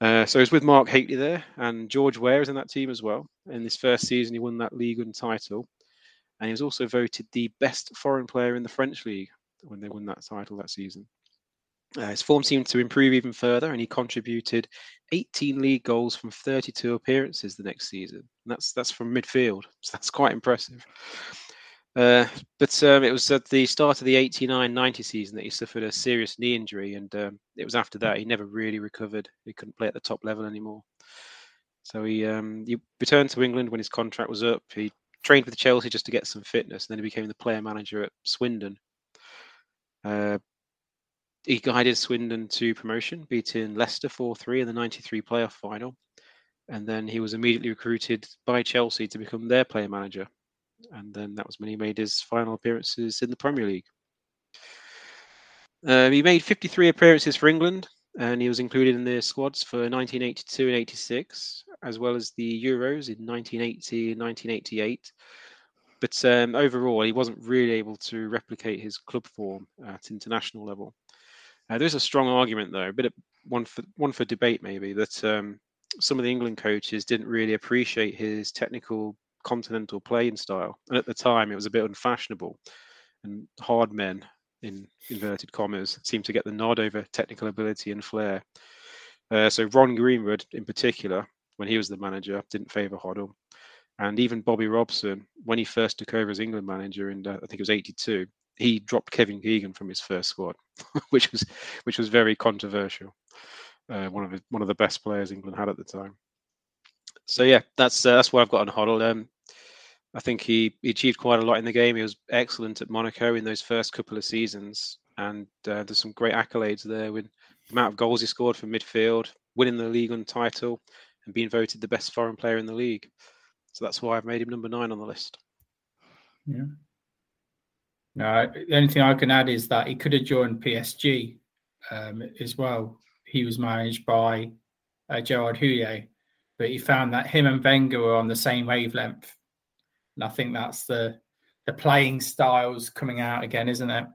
Uh, so he was with Mark Hateley there, and George Weah is in that team as well. In this first season, he won that league and title, and he was also voted the best foreign player in the French league when they won that title that season. Uh, his form seemed to improve even further, and he contributed 18 league goals from 32 appearances the next season. And that's that's from midfield, so that's quite impressive. Uh, but um, it was at the start of the 89-90 season that he suffered a serious knee injury, and um, it was after that he never really recovered. He couldn't play at the top level anymore. So he um, he returned to England when his contract was up. He trained with Chelsea just to get some fitness, and then he became the player manager at Swindon. Uh, he guided Swindon to promotion, beating Leicester 4-3 in the 93 playoff final. And then he was immediately recruited by Chelsea to become their player manager and then that was when he made his final appearances in the Premier League. Um, he made 53 appearances for England, and he was included in the squads for 1982 and 86, as well as the Euros in 1980 and 1988. But um, overall, he wasn't really able to replicate his club form at international level. Uh, there's a strong argument, though, a bit of one for one for debate, maybe that um, some of the England coaches didn't really appreciate his technical continental playing style. And at the time, it was a bit unfashionable, and hard men, in inverted commas, seemed to get the nod over technical ability and flair. Uh, so Ron Greenwood, in particular, when he was the manager, didn't favour Hoddle. And even Bobby Robson, when he first took over as England manager in uh, I think it was '82, he dropped Kevin Keegan from his first squad, which was which was very controversial. Uh, one of one of the best players England had at the time. So yeah, that's uh, that's what I've got on Hoddle. Um, I think he, he achieved quite a lot in the game. He was excellent at Monaco in those first couple of seasons, and uh, there's some great accolades there with the amount of goals he scored from midfield, winning the league on title, and being voted the best foreign player in the league. So that's why I've made him number nine on the list. Yeah. No, the only thing I can add is that he could have joined PSG um, as well. He was managed by uh, Gerard Houllier, but he found that him and Wenger were on the same wavelength and I think that's the the playing styles coming out again, isn't it?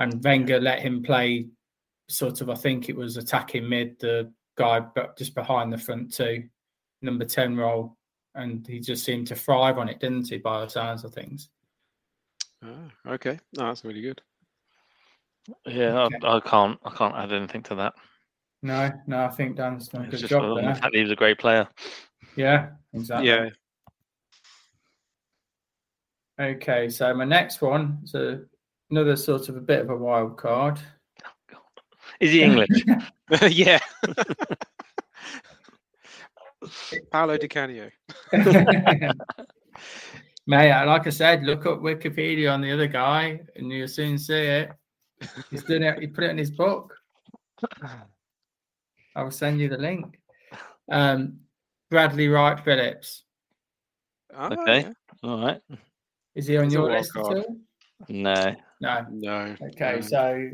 and Wenger let him play sort of. I think it was attacking mid, the guy, but just behind the front two, number ten role, and he just seemed to thrive on it, didn't he? By the sounds of things. Ah, okay, no, that's really good. Yeah, Okay. I, I can't. I can't add anything to that. No, no, I think Dan's done a good just job the there. fact that he was a great player. Yeah, exactly. Yeah, Okay, so my next one is a, another sort of a bit of a wild card. Is he English? yeah. Paolo Di Canio. Mate, uh, like I said, look up Wikipedia on the other guy, and you'll soon see it. He's done it. He put it in his book. I will send you the link. Um, Bradley Wright Phillips. Oh, okay. yeah. All right. Is he on He's your wild list at all? No. No. No. Okay, no. so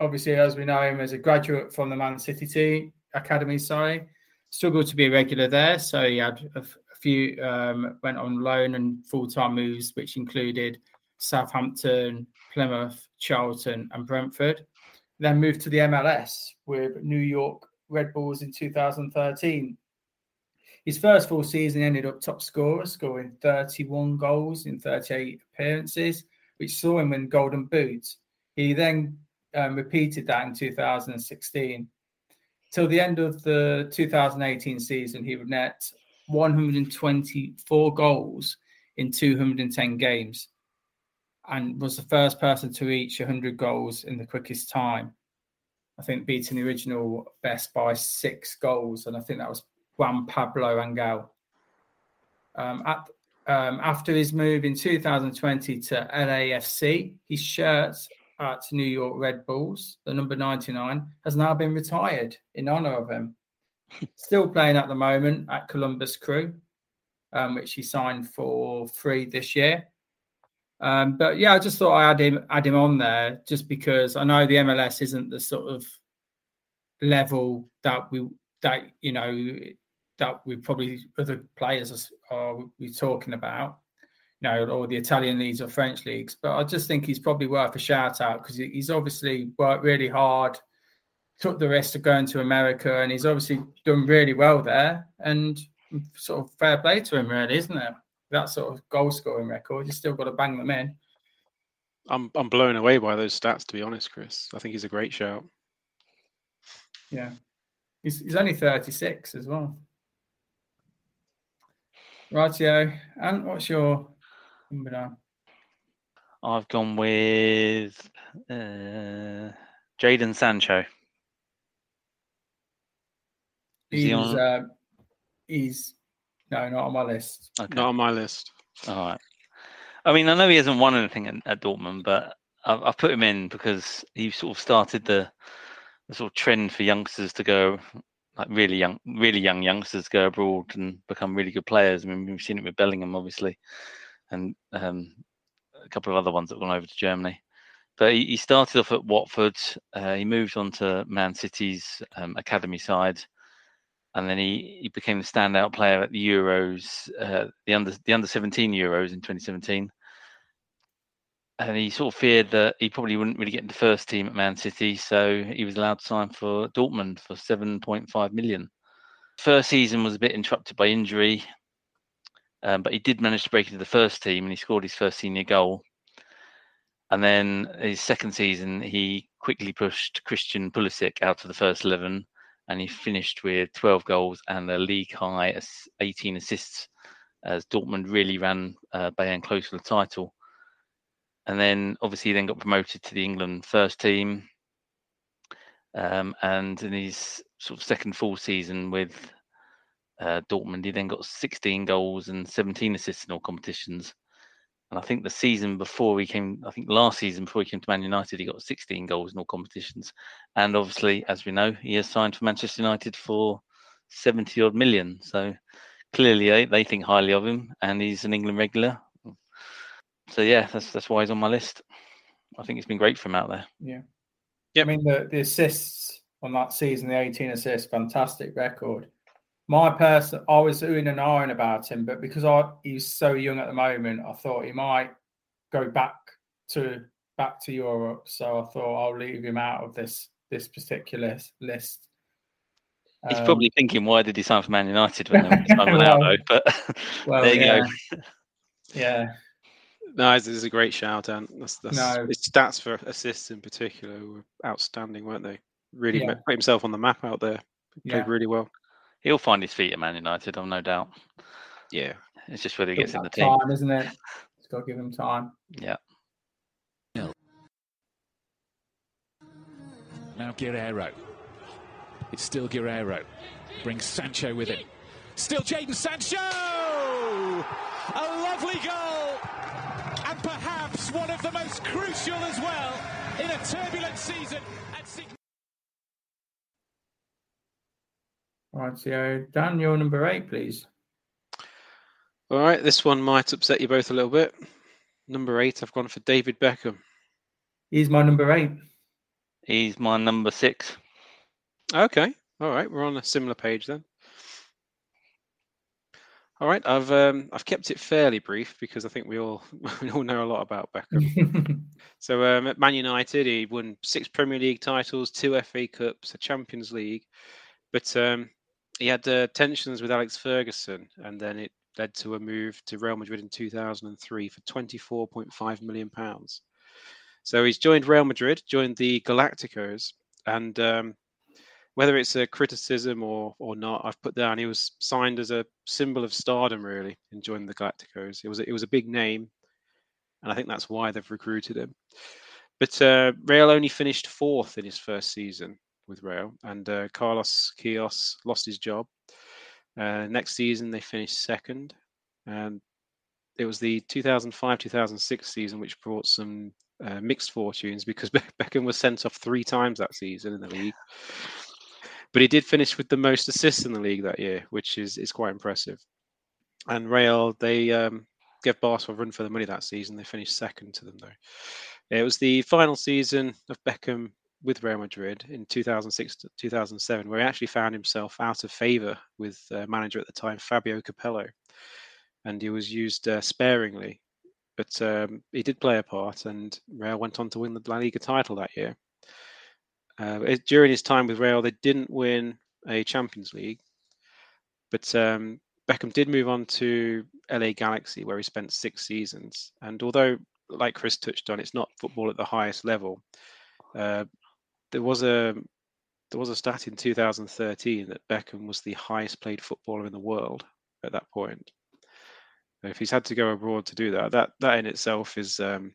obviously, as we know him as a graduate from the Man City team academy, sorry, struggled to be a regular there. So he had a, f- a few um, went on loan and full time moves, which included Southampton, Plymouth, Charlton, and Brentford. Then moved to the MLS with New York Red Bulls in 2013. His first full season ended up top scorer, scoring 31 goals in 38 appearances, which saw him win Golden Boots. He then um, repeated that in 2016. Till the end of the 2018 season, he would net 124 goals in 210 games and was the first person to reach 100 goals in the quickest time. I think beating the original best by six goals, and I think that was Juan Pablo Angel. Um, at, um, after his move in 2020 to LAFC, his shirt at New York Red Bulls, the number 99, has now been retired in honor of him. Still playing at the moment at Columbus Crew, um, which he signed for free this year. Um, but yeah, I just thought I add him add him on there just because I know the MLS isn't the sort of level that we that you know that we probably other players are, are we talking about, you know, or the Italian leagues or French leagues. But I just think he's probably worth a shout out because he's obviously worked really hard, took the risk of going to America, and he's obviously done really well there. And sort of fair play to him, really, isn't it? That sort of goal scoring record, you still got to bang them in. I'm I'm blown away by those stats, to be honest, Chris. I think he's a great shout. Yeah, he's he's only thirty six as well. Rightio, and what's your number now? I've gone with uh, Jadon Sancho. Is He's he on? uh, he's no, not on my list. Okay. Not on my list. All right. I mean, I know he hasn't won anything at, at Dortmund, but I've, I've put him in because he sort of started the, the sort of trend for youngsters to go, like really young, really young youngsters go abroad and become really good players. I mean, we've seen it with Bellingham, obviously, and um, a couple of other ones that went over to Germany. But he, he started off at Watford. Uh, he moved on to Man City's um, academy side, and then he, he became the standout player at the Euros, uh, the under the under seventeen Euros in 2017. And he sort of feared that he probably wouldn't really get the first team at Man City, so he was allowed to sign for Dortmund for 7.5 million. First season was a bit interrupted by injury, um, but he did manage to break into the first team and he scored his first senior goal. And then his second season, he quickly pushed Christian Pulisic out of the first 11 and he finished with 12 goals and a league high as 18 assists as Dortmund really ran uh, Bayern close to the title. And then obviously he then got promoted to the England first team. Um, and in his sort of second full season with uh, Dortmund, he then got 16 goals and 17 assists in all competitions. And I think the season before he came, I think last season before he came to Man United, he got 16 goals in all competitions. And obviously, as we know, he has signed for Manchester United for 70 odd million. So clearly they, they think highly of him and he's an England regular. So yeah, that's that's why he's on my list. I think it's been great for him out there. Yeah. Yeah. I mean, the, the assists on that season, the 18 assists, fantastic record. My person, I was doing and ahhing about him, but because I he's so young at the moment, I thought he might go back to back to Europe. So I thought I'll leave him out of this this particular list. He's Um, probably thinking, why did he sign for Man United when they signed Ronaldo? But well, there you yeah. go. Yeah, No, this is a great shout, Dan. That's, that's No. his stats for assists in particular were outstanding, weren't they? Really Yeah. put himself on the map out there. Played Yeah. really well. He'll find his feet at Man United, I've no doubt. Yeah. It's just whether he gets in the team. time, isn't it? It's got to give him time. Yeah. Now Guerreiro. It's still Guerreiro. Brings Sancho with him. Still Jadon Sancho! A lovely goal! And perhaps one of the most crucial as well in a turbulent season. And Right, so Dan, your number eight, please. All right, this one might upset you both a little bit. Number eight, I've gone for David Beckham. He's my number eight. He's my number six. Okay, all right, we're on a similar page then. All right, I've um, I've kept it fairly brief because I think we all we all know a lot about Beckham. so um, at Man United, he won six Premier League titles, two FA Cups, a Champions League, but um, he had uh, tensions with Alex Ferguson, and then it led to a move to Real Madrid in 2003 for 24.5 million pounds. So he's joined Real Madrid, joined the Galacticos, and um, whether it's a criticism or or not, I've put down he was signed as a symbol of stardom, really, in joining the Galacticos. It was a, it was a big name, and I think that's why they've recruited him. But uh, Real only finished fourth in his first season with Real, and uh, Carlos Queiroz lost his job. Uh, next season, they finished second, and it was the 2005-2006 season which brought some uh, mixed fortunes because Be- Beckham was sent off three times that season in the league. But he did finish with the most assists in the league that year, which is is quite impressive. And Real, they um, gave Barca a run for the money that season. They finished second to them though. It was the final season of Beckham with Real Madrid in 2006 to 2007, where he actually found himself out of favour with uh, manager at the time Fabio Capello, and he was used uh, sparingly. But um, he did play a part, and Real went on to win the La Liga title that year. Uh, it- during his time with Real, they didn't win a Champions League, but um, Beckham did move on to LA Galaxy, where he spent six seasons. And although, like Chris touched on, it's not football at the highest level, uh, there was a there was a stat in 2013 that Beckham was the highest played footballer in the world at that point. If he's had to go abroad to do that, that that in itself is um,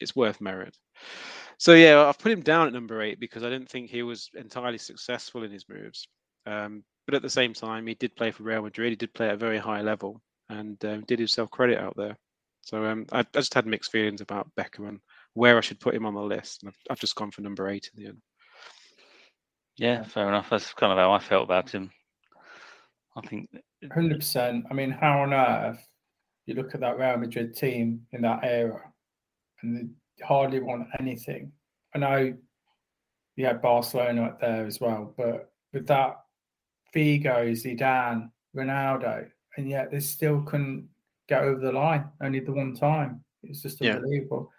it's worth merit. So yeah, I've put him down at number eight because I didn't think he was entirely successful in his moves. Um, but at the same time, he did play for Real Madrid. He did play at a very high level and um, did himself credit out there. So um, I, I just had mixed feelings about Beckham and where I should put him on the list. And I've, I've just gone for number eight in the end. Yeah, fair enough. That's kind of how I felt about him. I think Hundred percent. I mean, how on earth you look at that Real Madrid team in that era, and they hardly won anything. I know you had Barcelona up there as well, but with that Figo, Zidane, Ronaldo, and yet they still couldn't get over the line. Only the one time. It's just unbelievable. I,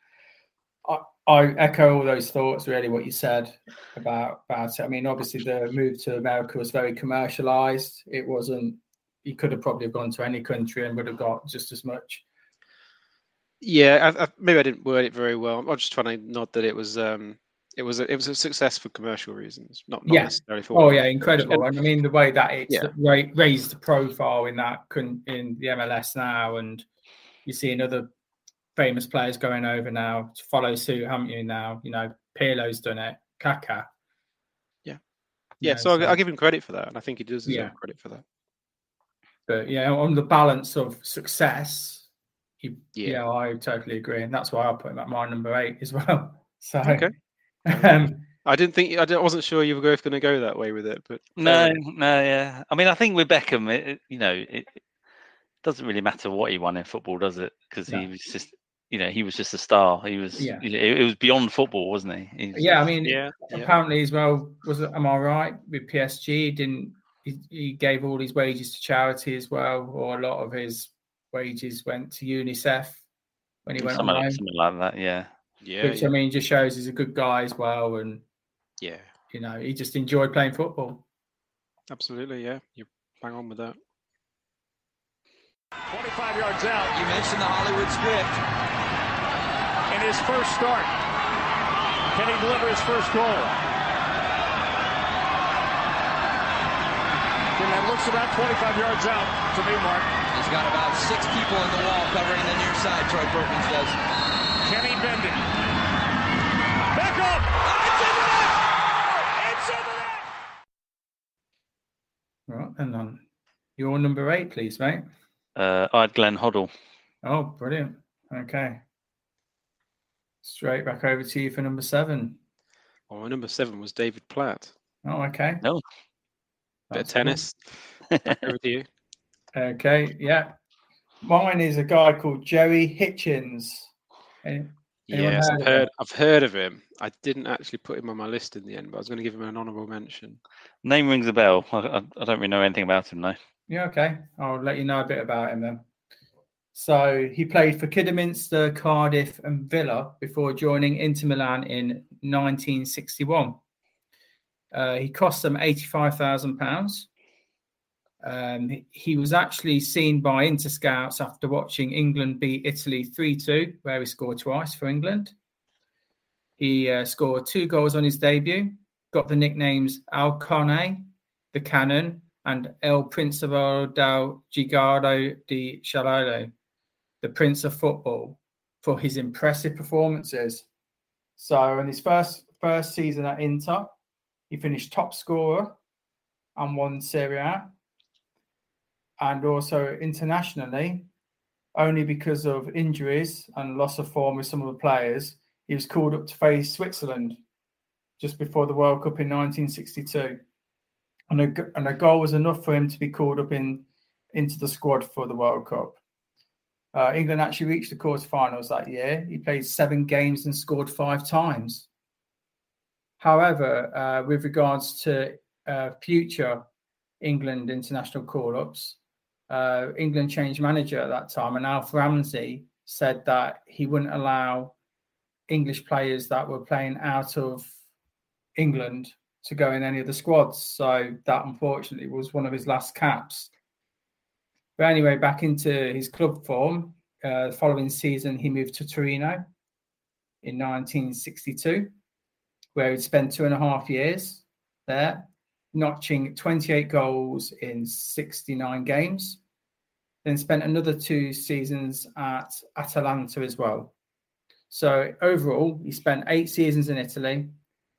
I echo all those thoughts. Really, what you said about about it. I mean, obviously the move to America was very commercialized. It wasn't. You could have probably gone to any country and would have got just as much. Yeah, I, I, maybe I didn't word it very well. I'm just trying to nod that it was um, it was a, it was a success for commercial reasons, not, not yeah. necessarily for. Oh yeah, incredible. And I mean the way that it's Yeah. raised the profile in that in the MLS now, and you're seeing other famous players going over now to follow suit, haven't you? Now you know Pirlo's done it, Kaká. Yeah, Yeah, so I'll, so- I'll give him credit for that, and I think he does deserve Yeah. credit for that. But yeah, on the balance of success, he, Yeah. yeah, I totally agree, and that's why I put him at my number eight as well. So Okay. um, I didn't think I wasn't sure you were both going to go that way with it, but no, enough. no, yeah. I mean, I think with Beckham, it, it- you know, it, it doesn't really matter what he won in football, does it? Because No. he was just, you know, he was just a star. He was, Yeah. you know, it, it was beyond football, wasn't he? He was- yeah, I mean, Yeah, yeah. apparently as well. Was am I right with PSG? He didn't he, he gave all his wages to charity as well, or a lot of his wages went to UNICEF when he went on something, loan. something like that. Yeah, Yeah, which yeah. I mean just shows he's a good guy as well, and Yeah, you know he just enjoyed playing football. absolutely. Yeah, you bang on with that. 25 yards out. You mentioned the Hollywood script. In his first start, can he deliver his first goal? And that looks about 25 yards out to me, Mark. He's got about six people in the wall covering the near side, Troy Perkins does. Kenny Bendon. Back up! It's in the net! It's in the net! Right, and then your number eight, please, mate. Uh, I had Glenn Hoddle. Oh, brilliant. Okay. Straight back over to you for number seven. Well, my number seven was David Platt. Oh, okay. No. Bit of That's tennis. Back over to you. Okay, yeah. Mine is a guy called Joey Hitchens. Any- anyone Yes, I've heard. I've heard of him. I didn't actually put him on my list in the end, but I was going to give him an honourable mention. Name rings a bell. I, I, I don't really know anything about him, though. Yeah, okay. I'll let you know a bit about him then. So he played for Kidderminster, Cardiff, and Villa before joining Inter Milan in 1961. Uh, he cost them £85,000. Um, he- was actually seen by Inter scouts after watching England beat Italy 3 2, where he scored twice for England. He uh, scored two goals on his debut, got the nicknames Alcone, the Cannon, and El Principal del Gigado di Shalalo, the Prince of Football, for his impressive performances. So, in his first first season at Inter, he finished top scorer and won Serie A, and also internationally, only because of injuries and loss of form with some of the players, he was called up to face Switzerland just before the World Cup in 1962 and a, and a goal was enough for him to be called up in into the squad for the World Cup. Uh, England actually reached the quarterfinals that year. He played seven games and scored five times. However, uh, with regards to uh, future England international call-ups, uh, England changed manager at that time, and Alf Ramsey said that he wouldn't allow English players that were playing out of England to go in any of the squads. So that unfortunately was one of his last caps. But anyway, back into his club form. Uh, the following season, he moved to Torino in 1962, where he'd spent two and a half years there, notching 28 goals in 69 games. Then spent another two seasons at Atalanta as well. So overall, he spent eight seasons in Italy,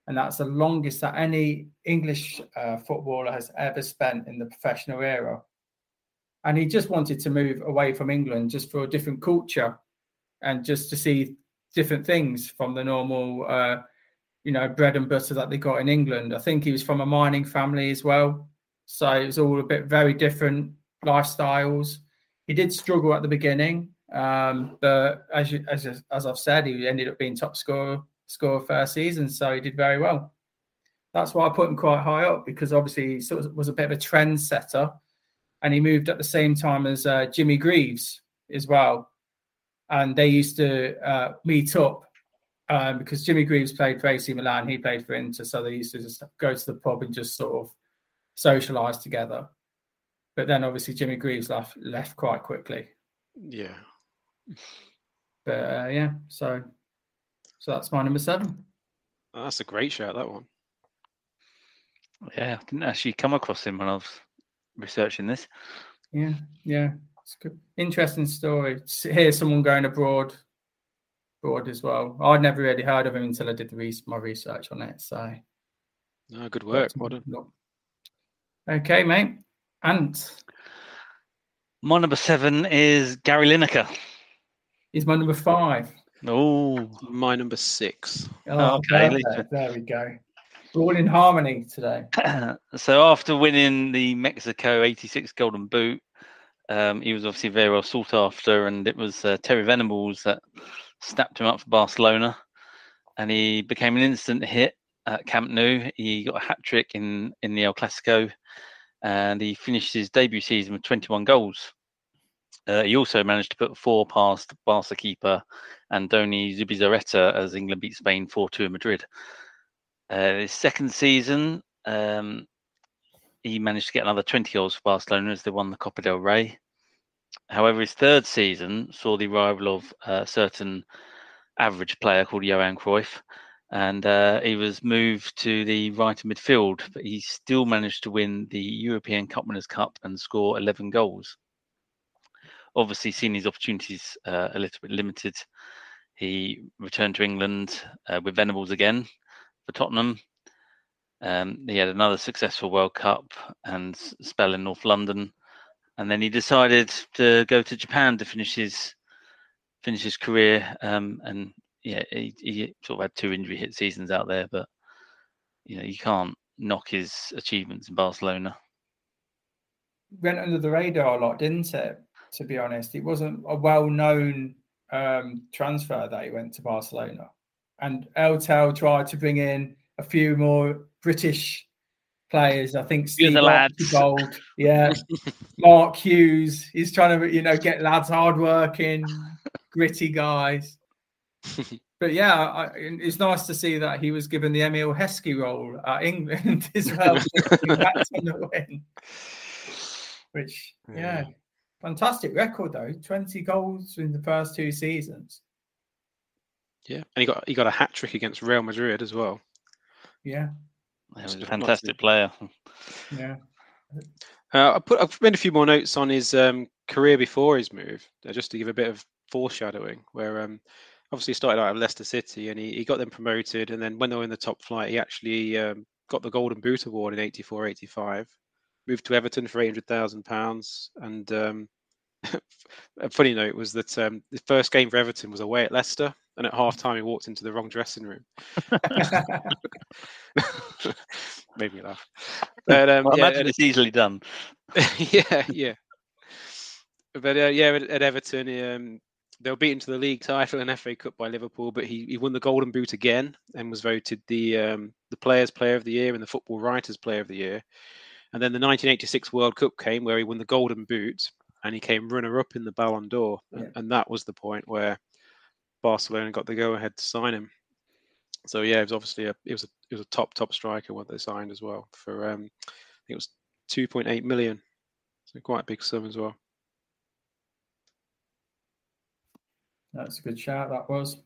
and that's the longest that any English uh, footballer has ever spent in the professional era. And he just wanted to move away from England just for a different culture and just to see different things from the normal, uh, you know, bread and butter that they got in England. I think he was from a mining family as well. So it was all a bit very different lifestyles. He did struggle at the beginning, um, but as you, as as I've said, he ended up being top scorer scorer first season, so he did very well. That's why I put him quite high up because obviously he sort of was a bit of a trend setter, and he moved at the same time as uh, Jimmy Greaves as well, and they used to uh, meet up um, because Jimmy Greaves played for AC Milan, he played for Inter, so they used to just go to the pub and just sort of socialise together. But then obviously Jimmy Greaves left left quite quickly. Yeah. But uh, yeah, so so that's my number seven. Oh, that's a great shout, that one. Yeah, I didn't actually come across him when I was researching this. Yeah, yeah, it's good. Interesting story. To hear someone going abroad, abroad as well. I'd never really heard of him until I did the re- my research on it. So, No, good work. Well done. okay, mate. Ant. My number seven is Gary Lineker. He's my number five. Oh, my number six. Oh, Okay, perfect. Lisa. there we go. We're all in harmony today. so after winning the Mexico 86 Golden Boot, um, he was obviously very well sought after, and it was uh, Terry Venables that snapped him up for Barcelona, and he became an instant hit at Camp Nou. He got a hat trick in in the El Clasico, and he finished his debut season with 21 goals. Uh, he also managed to put four past Barca keeper Andoni Zubizarreta as England beat Spain 4 2 in Madrid. Uh, his second season, um, he managed to get another 20 goals for Barcelona as they won the Copa del Rey. However, his third season saw the arrival of a certain average player called Johan Cruyff, and uh, he was moved to the right midfield, but he still managed to win the European Cup Winners' Cup and score 11 goals. Obviously, seeing his opportunities uh, a little bit limited, he returned to England uh, with Venables again for Tottenham. Um, he had another successful World Cup and spell in North London, and then he decided to go to Japan to finish his finish his career. Um, and yeah, he, he sort of had two injury hit seasons out there, but you know you can't knock his achievements in Barcelona. Went under the radar a lot, didn't it? To be honest, it wasn't a well-known um, transfer that he went to Barcelona, and El Tel tried to bring in a few more British players. I think Steve Gold, yeah, Mark Hughes. He's trying to, you know, get lads hardworking, gritty guys. But yeah, I, it's nice to see that he was given the Emile Heskey role at England as well. Which, yeah. yeah, fantastic record though. Twenty goals in the first two seasons. Yeah, and he got he got a hat trick against Real Madrid as well. Yeah, he was a fantastic player. Yeah. Uh, I put I've made a few more notes on his um, career before his move, uh, just to give a bit of foreshadowing. Where um, obviously he started out at Leicester City and he, he got them promoted, and then when they were in the top flight, he actually um, got the Golden Boot award in 84-85. Moved to Everton for eight hundred thousand pounds, and um, a funny note was that um, the first game for Everton was away at Leicester, and at half time he walked into the wrong dressing room. Made me laugh. But um, well, yeah, imagine it's easily done. yeah, yeah. But uh, yeah, at, at Everton, um, they were beaten to the league title and FA Cup by Liverpool, but he, he won the Golden Boot again and was voted the um, the Players Player of the Year and the Football Writers Player of the Year. And then the 1986 World Cup came where he won the Golden Boot and he came runner up in the Ballon d'Or, yeah. and, and, that was the point where Barcelona got the go ahead to sign him. So yeah, it was obviously a it was a it was a top top striker what they signed as well for um I think it was 2.8 million, so quite a big sum as well. That's a good shout. That was.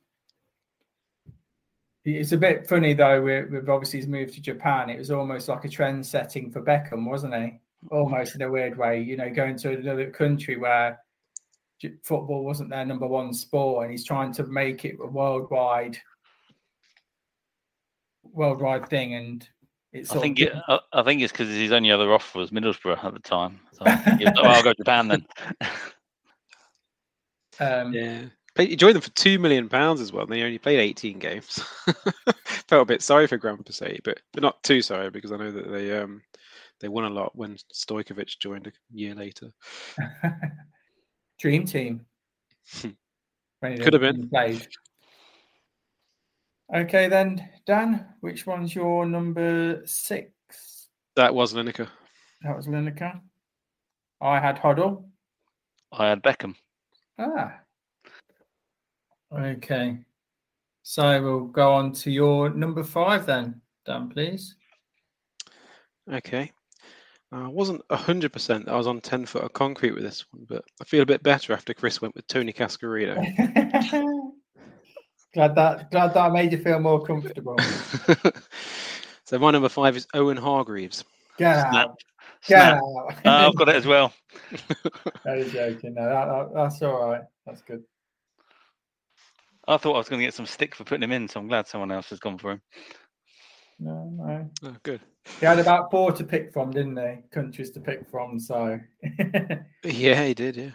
It's a bit funny though. With obviously his to Japan, it was almost like a trend setting for Beckham, wasn't he? Almost in a weird way, you know, going to another country where football wasn't their number one sport, and he's trying to make it a worldwide, worldwide thing. And it's. I think it, I, I think it's because his only other offer was Middlesbrough at the time. So was, oh, I'll go to Japan then. um, yeah. He joined them for two million pounds as well. And they only played 18 games. Felt a bit sorry for Grampus Eight, but but not too sorry because I know that they um they won a lot when Stojkovic joined a year later. Dream team. Could have been played. Okay then, Dan, which one's your number six? That was Lineker. That was Lineker. I had Hoddle. I had Beckham. Ah, Okay. So we'll go on to your number five then, Dan, please. Okay. I wasn't 100%. I was on 10 foot of concrete with this one, but I feel a bit better after Chris went with Tony Cascarino. glad that glad that I made you feel more comfortable. so my number five is Owen Hargreaves. Get out. Get out. uh, I've got it as well. that is joking. No, that, that, that's all right. That's good. I thought I was going to get some stick for putting him in, so I'm glad someone else has gone for him. No, no. Oh, good. He had about four to pick from, didn't they? Countries to pick from. So. yeah, he did. Yeah.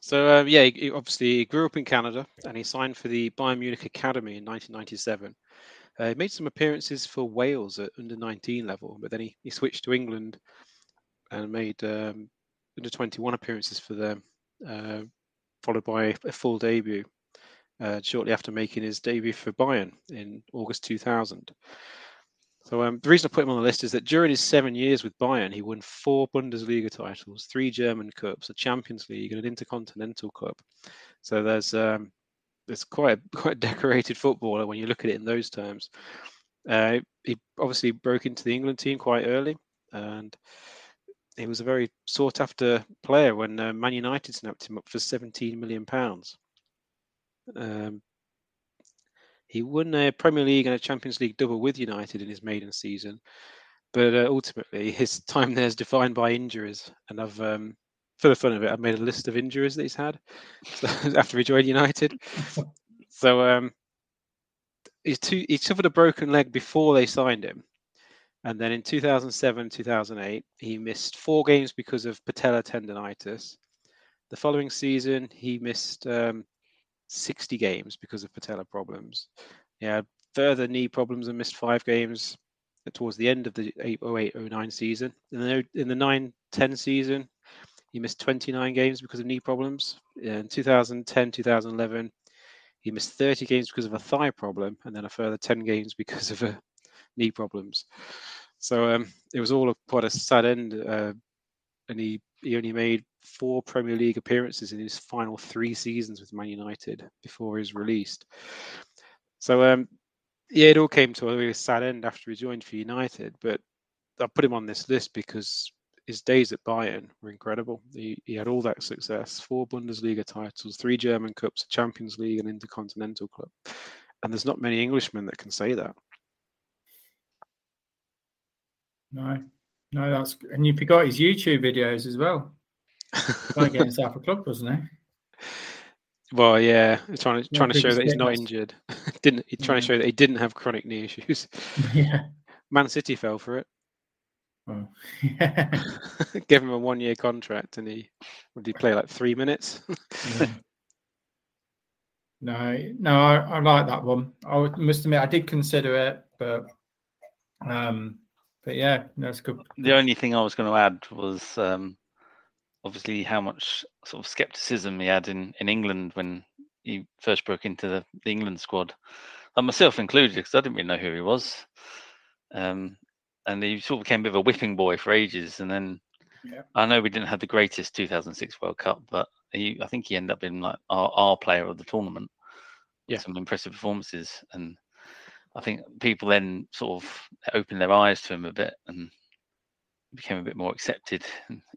So um, yeah, he, obviously he grew up in Canada and he signed for the Bayern Munich Academy in 1997. Uh, he made some appearances for Wales at under 19 level, but then he, he switched to England and made um, under 21 appearances for them. Uh, followed by a full debut uh, shortly after making his debut for Bayern in August 2000. So um, the reason I put him on the list is that during his seven years with Bayern, he won four Bundesliga titles, three German cups, a Champions League, and an Intercontinental Cup. So there's um, there's quite a, quite a decorated footballer when you look at it in those terms. Uh, he obviously broke into the England team quite early, and he was a very sought after player when uh, Man United snapped him up for 17 million pounds. Um, he won a Premier League and a Champions League double with United in his maiden season, but uh, ultimately his time there is defined by injuries. And I've, um, for the fun of it, I've made a list of injuries that he's had after he joined United. so um, he, two, he suffered a broken leg before they signed him. And then in 2007, 2008, he missed four games because of patella tendonitis. The following season, he missed um, 60 games because of patella problems. Had further knee problems and missed five games towards the end of the 08 09 season. In the, in the 9 10 season, he missed 29 games because of knee problems. In 2010 2011, he missed 30 games because of a thigh problem, and then a further 10 games because of a knee problems. So um, it was all a, quite a sad end, uh, and he he only made four Premier League appearances in his final three seasons with Man United before he was released. So um, yeah, it all came to a really sad end after he joined for United. But I put him on this list because his days at Bayern were incredible. He, he had all that success: four Bundesliga titles, three German cups, Champions League, and Intercontinental Club. And there's not many Englishmen that can say that. No, no, that's and you forgot his YouTube videos as well. Trying to get himself a club, wasn't he? Well, yeah, trying to trying to show that he's not injured. didn't he trying yeah. to show that he didn't have chronic knee issues? Yeah. Man City fell for it. Oh, yeah. Give him a one year contract and he would he play like three minutes? yeah. No, no, I, I, like that one. I must admit I did consider it, but um but yeah, that's good. The only thing I was going to add was um, obviously how much sort of skepticism he had in, in England when he first broke into the, the England squad, and myself included, because I didn't really know who he was. Um, and he sort of became a bit of a whipping boy for ages. And then yeah. I know we didn't have the greatest 2006 World Cup, but he, I think he ended up being like our, our player of the tournament. Yeah, some impressive performances, and I think people then sort of opened their eyes to him a bit and became a bit more accepted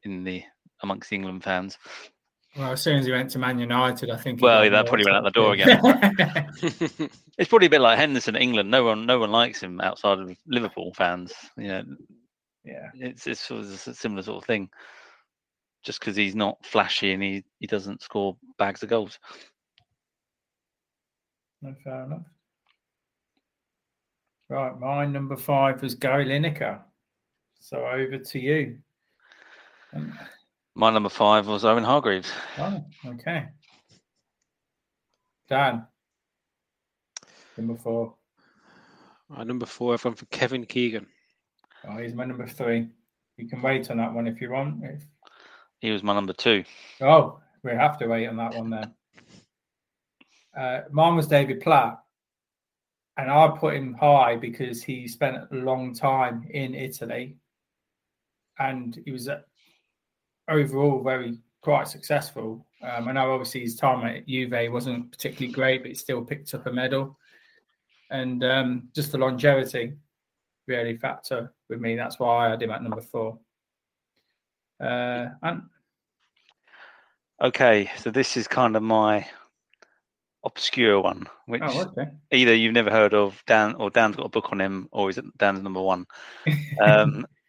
in the amongst the England fans. Well, as soon as he went to Man United, I think. Well, that probably went out the door again. it's probably a bit like Henderson, in England. No one, no one likes him outside of Liverpool fans. You know, yeah, it's it's sort of a similar sort of thing. Just because he's not flashy and he, he doesn't score bags of goals. No, fair enough. Right, my number five was Gary Lineker. So over to you. Um, my number five was Owen Hargreaves. Oh, okay. Dan. Number four. My number four, I've gone for Kevin Keegan. Oh, he's my number three. You can wait on that one if you want. If... He was my number two. Oh, we have to wait on that one then. Uh, mine was David Platt and I put him high because he spent a long time in Italy, and he was uh, overall very quite successful. Um, I know obviously his time at Juve wasn't particularly great, but he still picked up a medal, and um, just the longevity really factor with me. That's why I had him at number four. Uh, and okay, so this is kind of my obscure one, which oh, okay. either you've never heard of Dan or Dan's got a book on him, or is it Dan's number one? Um,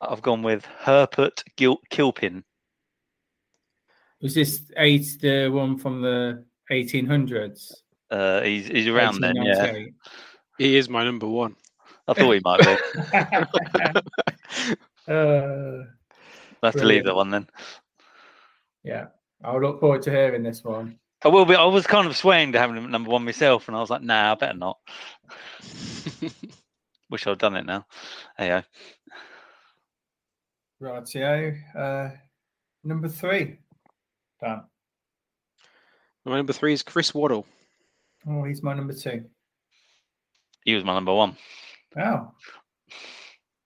I've gone with Herbert Gil- Kilpin. Was this eight the one from the 1800s? Uh, he's he's around then, yeah. He is my number one. I thought he might be. uh, I have to leave that one then. Yeah, I'll look forward to hearing this one. I will be. I was kind of swaying to having him number one myself, and I was like, "Nah, I better not." Wish I'd done it now. Hey, Rightio. Uh, number three, Dan. My number three is Chris Waddle. Oh, he's my number two. He was my number one. Oh,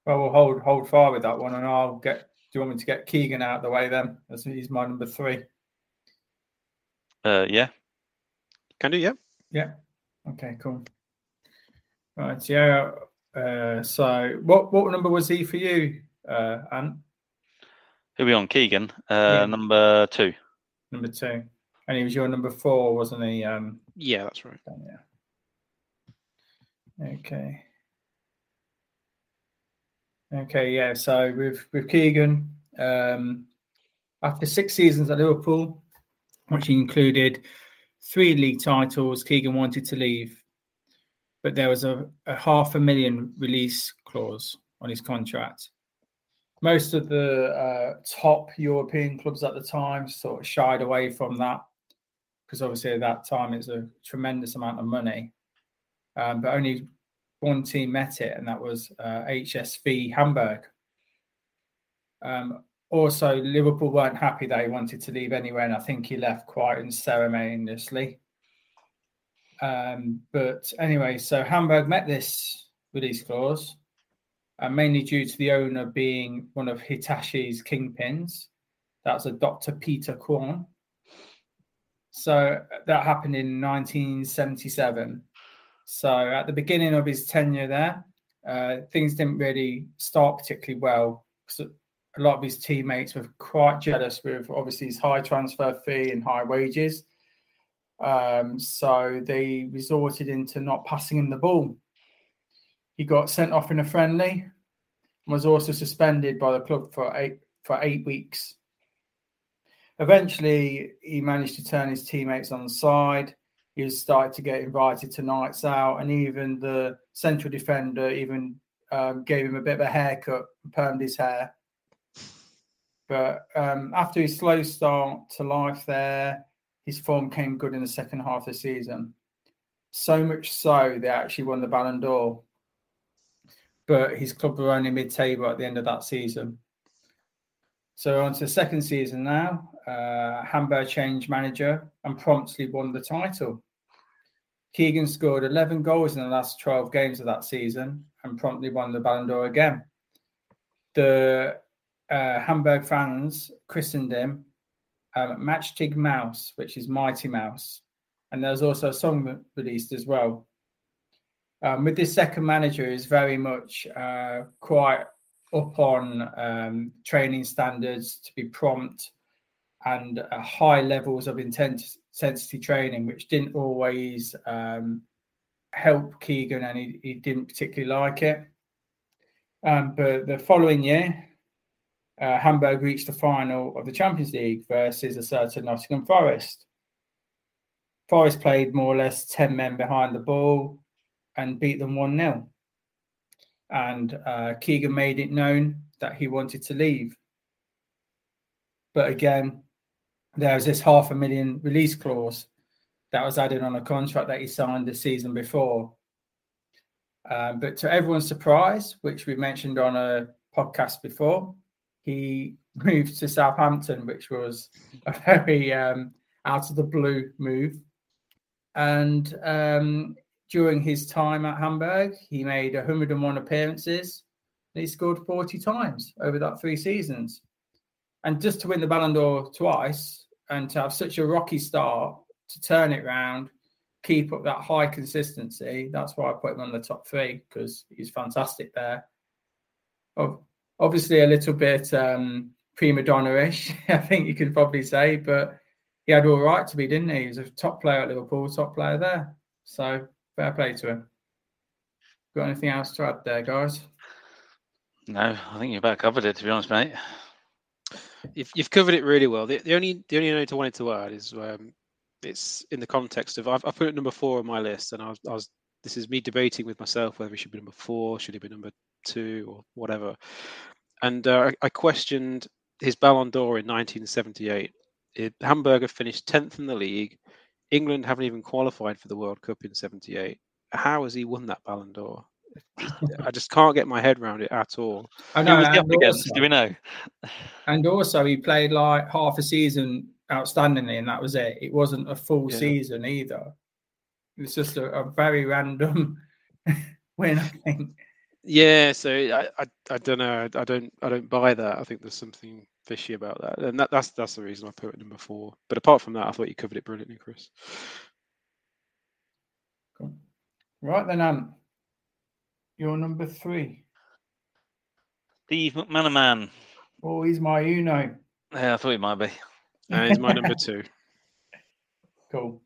Well, we'll hold hold fire with that one, and I'll get. Do you want me to get Keegan out of the way then? As he's my number three. Uh, yeah. Can do, yeah. Yeah. Okay, cool. Right, yeah. Uh, so, what what number was he for you, uh, Ant? Who are we on? Keegan, uh, Yeah. number two. Number two, and he was your number four, wasn't he? Um, Yeah, that's right. yeah. Okay. Okay, yeah. So with with Keegan, um, after six seasons at Liverpool, which included three league titles, Keegan wanted to leave, but there was a, a half a million release clause on his contract. Most of the uh, top European clubs at the time sort of shied away from that because obviously at that time it's a tremendous amount of money. Um, but only one team met it, and that was uh, HSV Hamburg. Um, also, Liverpool weren't happy that he wanted to leave anyway, and I think he left quite unceremoniously. Um, but anyway, so Hamburg met this release clause, uh, mainly due to the owner being one of Hitachi's kingpins. That's a Dr. Peter Krohn. So that happened in 1977. So at the beginning of his tenure there, uh, things didn't really start particularly well. So a lot of his teammates were quite jealous with obviously his high transfer fee and high wages. Um, so they resorted into not passing him the ball. He got sent off in a friendly and was also suspended by the club for eight for eight weeks. Eventually, he managed to turn his teammates on the side. He was started to get invited to nights out, and even the central defender even um, gave him a bit of a haircut, permed his hair. But um, after his slow start to life there, his form came good in the second half of the season. So much so they actually won the Ballon d'Or. But his club were only mid-table at the end of that season. So on to the second season now. Uh, Hamburg changed manager and promptly won the title. Keegan scored 11 goals in the last 12 games of that season and promptly won the Ballon d'Or again. The uh, Hamburg fans christened him um, Mouse, which is Mighty Mouse. And there's also a song released as well. Um, with this second manager, is very much uh, quite up on um, training standards to be prompt and uh, high levels of intens- intensity training, which didn't always um, help Keegan, and he, he, didn't particularly like it. Um, but the following year, uh, Hamburg reached the final of the Champions League versus a certain Nottingham Forest. Forest played more or less 10 men behind the ball and beat them 1 0 and uh, Keegan made it known that he wanted to leave. But again, there was this half a million release clause that was added on a contract that he signed the season before. Um, but to everyone's surprise, which we mentioned on a podcast before, he moved to Southampton, which was a very um, out of the blue move. And um, during his time at Hamburg, he made 101 appearances and he scored 40 times over that three seasons. And just to win the Ballon d'Or twice and to have such a rocky start, to turn it round, keep up that high consistency, that's why I put him on the top three because he's fantastic there. Obviously, a little bit um, prima donna ish, I think you can probably say, but he had all right to be, didn't he? He was a top player at Liverpool, top player there. So fair play to him. Got anything else to add there, guys? No, I think you about covered it. To be honest, mate. You've, you've covered it really well. The, the only the only note I wanted to add is um, it's in the context of I've, I've put it number four on my list, and I was, I was this is me debating with myself whether it should be number four, should it be number two, or whatever. And uh, I, I questioned his Ballon d'Or in 1978. It, Hamburger finished 10th in the league. England haven't even qualified for the World Cup in 78. How has he won that Ballon d'Or? I just can't get my head around it at all. I know. Who and against? also- Do we know? And also, he played like half a season outstandingly, and that was it. It wasn't a full Yeah. season either. It was just a, a very random win, I think. Yeah, so I, I, I don't know. I don't I don't buy that. I think there's something fishy about that, and that, that's that's the reason I put it number four. But apart from that, I thought you covered it brilliantly, Chris. Cool. Right then, Ant. You're number three. Steve McManaman. Oh, he's my Uno. Yeah, I thought he might be. And he's my number two. Cool.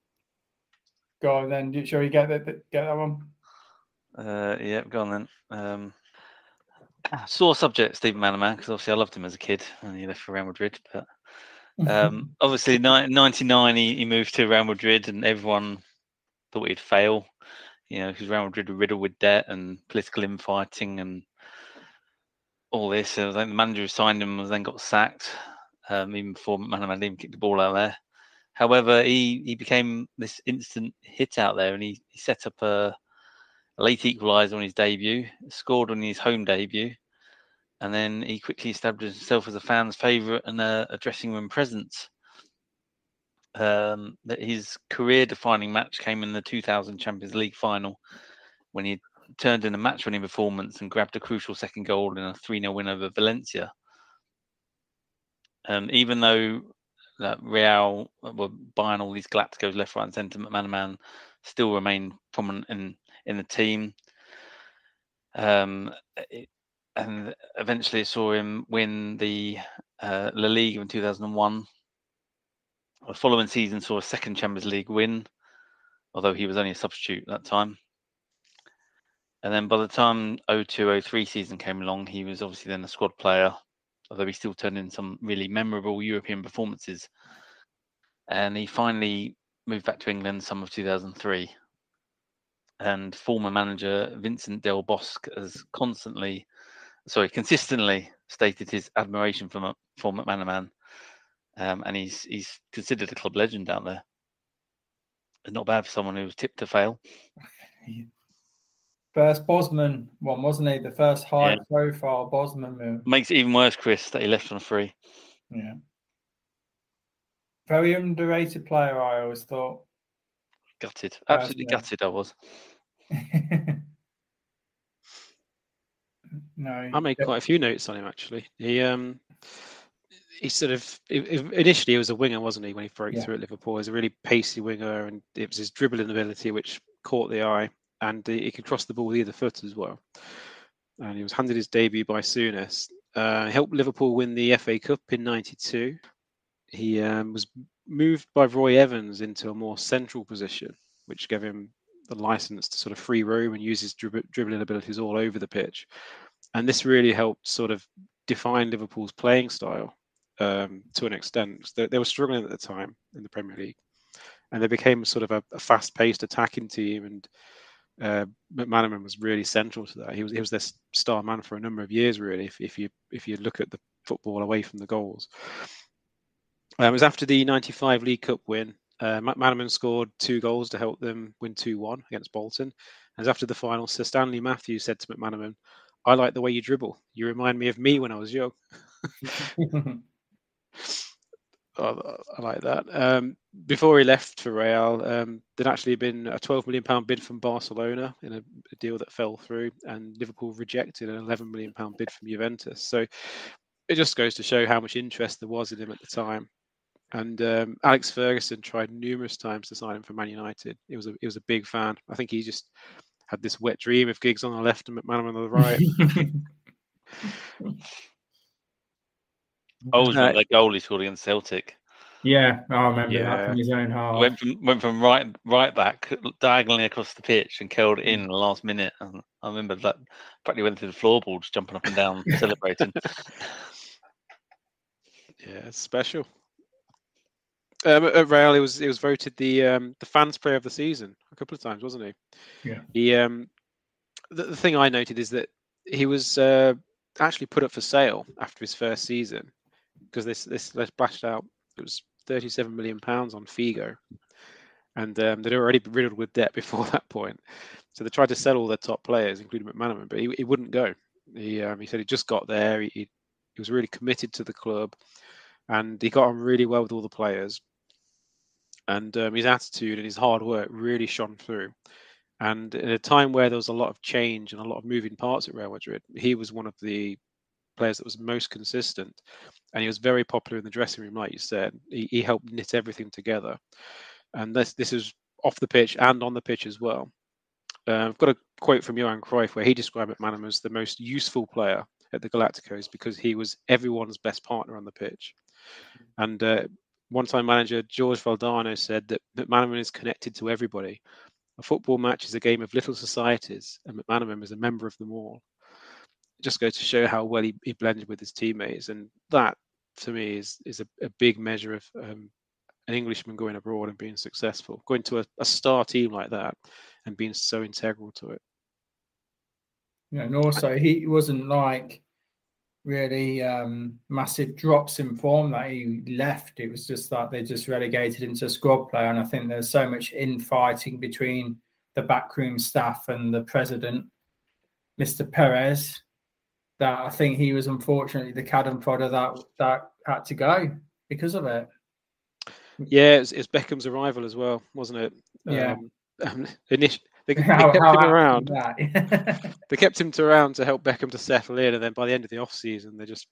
Go on then. Shall we get that get that one? Uh, yeah, go on then. Um, sore subject, Stephen McManaman, because obviously I loved him as a kid and he left for Real Madrid. But um, obviously, ni- 99, he, he moved to Real Madrid and everyone thought he'd fail. You know, because Real Madrid were riddled with debt and political infighting and all this. I think the manager who signed him was then got sacked, um, even before McManaman even kicked the ball out there. However, he, he became this instant hit out there and he, he set up a, late equaliser on his debut, scored on his home debut, and then he quickly established himself as a fan's favourite and a, a, dressing room presence. Um, that his career-defining match came in the 2000 Champions League final when he turned in a match-winning performance and grabbed a crucial second goal in a 3-0 win over Valencia. Um, even though that Real were buying all these Galacticos left, right, and centre, McManaman still remained prominent in in the team. Um, it, and eventually saw him win the uh, La Liga in 2001. The following season saw a second Champions League win, although he was only a substitute at that time. And then by the time 0203 season came along, he was obviously then a squad player, although he still turned in some really memorable European performances. And he finally moved back to England summer of 2003 and former manager Vincent Del Bosque has constantly, sorry, consistently stated his admiration for for McManaman, um, and he's he's considered a club legend down there. Not bad for someone who was tipped to fail. First Bosman one, wasn't he? The first high yeah. profile Bosman move. Makes it even worse, Chris, that he left on a free. Yeah. Very underrated player, I always thought. Gutted, absolutely gutted. I was. no, I made quite a few notes on him actually. He um he sort of initially he was a winger, wasn't he? When he broke yeah. through at Liverpool, he was a really pacey winger, and it was his dribbling ability which caught the eye, and he, he could cross the ball with either foot as well. And he was handed his debut by Souness. Uh, helped Liverpool win the FA Cup in '92. He um, was moved by Roy Evans into a more central position, which gave him the license to sort of free roam and use his dribbling abilities all over the pitch. And this really helped sort of define Liverpool's playing style um, to an extent. They, they, were struggling at the time in the Premier League, and they became sort of a, a fast-paced attacking team. And uh, McManaman was really central to that. He was he was their star man for a number of years, really. If, if you if you look at the football away from the goals, um, it was after the '95 League Cup win uh, McManaman scored two goals to help them win 2 1 against Bolton. As after the final, Sir Stanley Matthews said to McManaman, I like the way you dribble. You remind me of me when I was young. oh, I like that. Um, before he left for Real, um, there'd actually been a 12 million pound bid from Barcelona in a, a, deal that fell through, and Liverpool rejected an 11 million pound bid from Juventus. So it just goes to show how much interest there was in him at the time. And um, Alex Ferguson tried numerous times to sign him for Man United. He was a he was a big fan. I think he just had this wet dream of Giggs on the left and McManaman on the right. oh, was uh, that goal he scored against Celtic. Yeah, I remember yeah. that from his own half. Went from went from right right back diagonally across the pitch and curled in the last minute. And I remember that practically went through the floorboards, jumping up and down, celebrating. Yeah, it's special. Um, at Real, he was he was voted the um, the fans player of the season a couple of times, wasn't he? Yeah. He um, the, the thing I noted is that he was uh, actually put up for sale after his first season because this this they splashed out. It was 37 million pounds on Figo, and um, they'd already been riddled with debt before that point. So they tried to sell all their top players, including McManaman, but he, he wouldn't go. He um, he said he just got there. He, he he was really committed to the club, and he got on really well with all the players and um, his attitude and his hard work really shone through. And in a time where there was a lot of change and a lot of moving parts at Real Madrid, he was one of the players that was most consistent. And he was very popular in the dressing room, like you said. He, he helped knit everything together. And this this is off the pitch and on the pitch as well. Uh, I've got a quote from Johan Cruyff where he described McManaman as the most useful player at the Galacticos because he was everyone's best partner on the pitch. And uh, one-time manager George Valdano said that McManaman is connected to everybody. A football match is a game of little societies, and McManaman is a member of them all. Just goes to show how well he, he blended with his teammates, and that, to me, is is a, a big measure of um, an Englishman going abroad and being successful, going to a, a star team like that, and being so integral to it. Yeah, and also he wasn't like really um, massive drops in form that he left. It was just that they just relegated him into squad play, and I think there's so much infighting between the backroom staff and the president, Mr. Perez, that I think he was unfortunately the cadden fodder that that had to go because of it. Yeah, it's, it's Beckham's arrival as well, wasn't it? Yeah. Um, initially, they, they How- kept how him around. they kept him to around to help Beckham to settle in, and then by the end of the off season, they just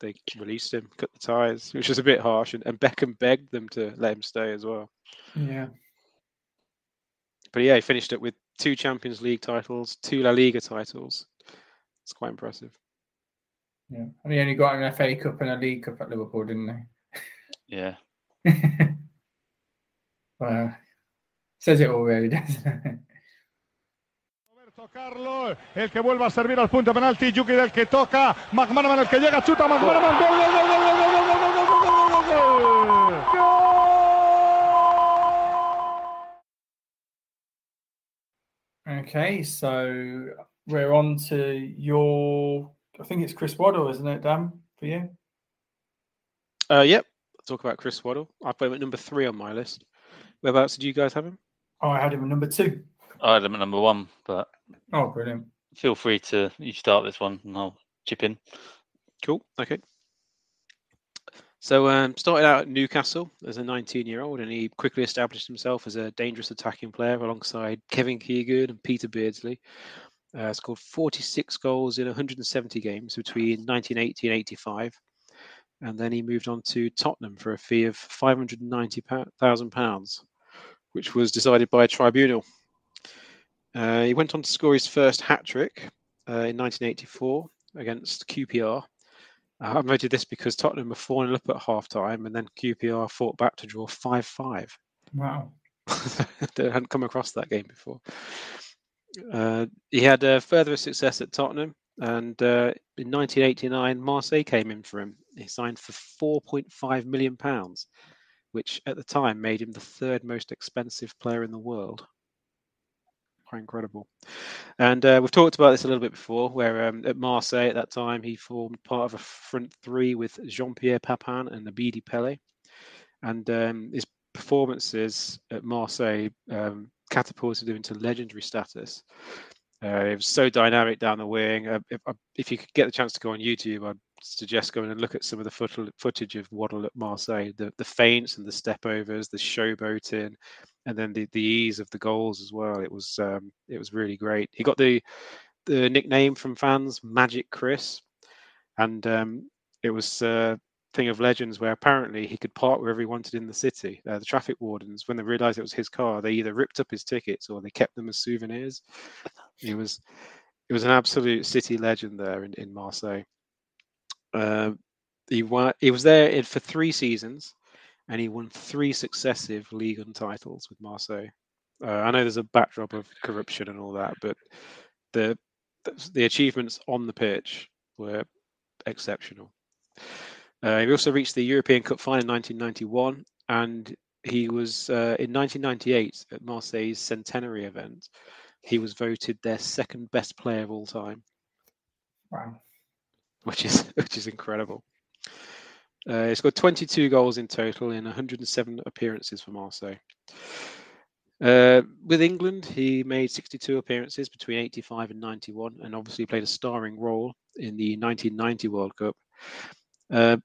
they released him, cut the ties, which was a bit harsh. And, and Beckham begged them to let him stay as well. yeah. But yeah, he finished it with two Champions League titles, two La Liga titles. It's quite impressive. Yeah. And he only got an FA Cup and a League Cup at Liverpool, didn't they? Yeah. he? well, says it all, really, doesn't it? Carlo, el que vuelve a servir al punto penalti, Yuki del que toca, McManaman el que llega, chuta, McManaman, gol, gol, gol, gol, gol, gol, gol, gol, gol, gol, gol, gol, gol. Okay, so we're on to your. I think it's Chris Waddle, isn't it, Dan, for you? Uh, yep. I'll talk about Chris Waddle. I put him at number three on my list. Whereabouts did you guys have him? Oh, I had him at number two. I had him at number one, but Oh, brilliant. feel free to you start this one and I'll chip in. Cool. Okay. So um, started out at Newcastle as a 19-year-old, and he quickly established himself as a dangerous attacking player alongside Kevin Keegan and Peter Beardsley. Uh, scored 46 goals in 170 games between 1980 and 85, and then he moved on to Tottenham for a fee of 590,000 pounds, which was decided by a tribunal. Uh, he went on to score his first hat trick uh, in 1984 against QPR. Uh, I've noted this because Tottenham were 4 0 up at half time and then QPR fought back to draw 5 5. Wow. they hadn't come across that game before. Uh, he had uh, further success at Tottenham, and uh, in 1989, Marseille came in for him. He signed for 4.5 million pounds, which at the time made him the third most expensive player in the world. Quite incredible. And uh, we've talked about this a little bit before, where um, at Marseille at that time he formed part of a front three with Jean-Pierre Papin and Abedi Pele, and um, his performances at Marseille um, catapulted him into legendary status. Uh, it was so dynamic down the wing. Uh, if, uh, if you could get the chance to go on YouTube, I'd suggest going and look at some of the foot- footage of Waddle at Marseille. The the feints and the step overs, the showboating, and then the, the ease of the goals as well. It was um, it was really great. He got the the nickname from fans, Magic Chris, and um, it was a thing of legends where apparently he could park wherever he wanted in the city. Uh, the traffic wardens, when they realised it was his car, they either ripped up his tickets or they kept them as souvenirs. He was it was an absolute city legend there in, in Marseille. Uh, he won, he was there in, for three seasons, and he won three successive league and titles with Marseille. Uh, I know there's a backdrop of corruption and all that, but the, the achievements on the pitch were exceptional. Uh, he also reached the European Cup final in 1991, and he was uh, in 1998 at Marseille's centenary event. He was voted their second best player of all time, Wow. which is which is incredible. Uh, he scored 22 goals in total in 107 appearances for Marseille. Uh, with England, he made 62 appearances between 85 and 91, and obviously played a starring role in the 1990 World Cup. Uh,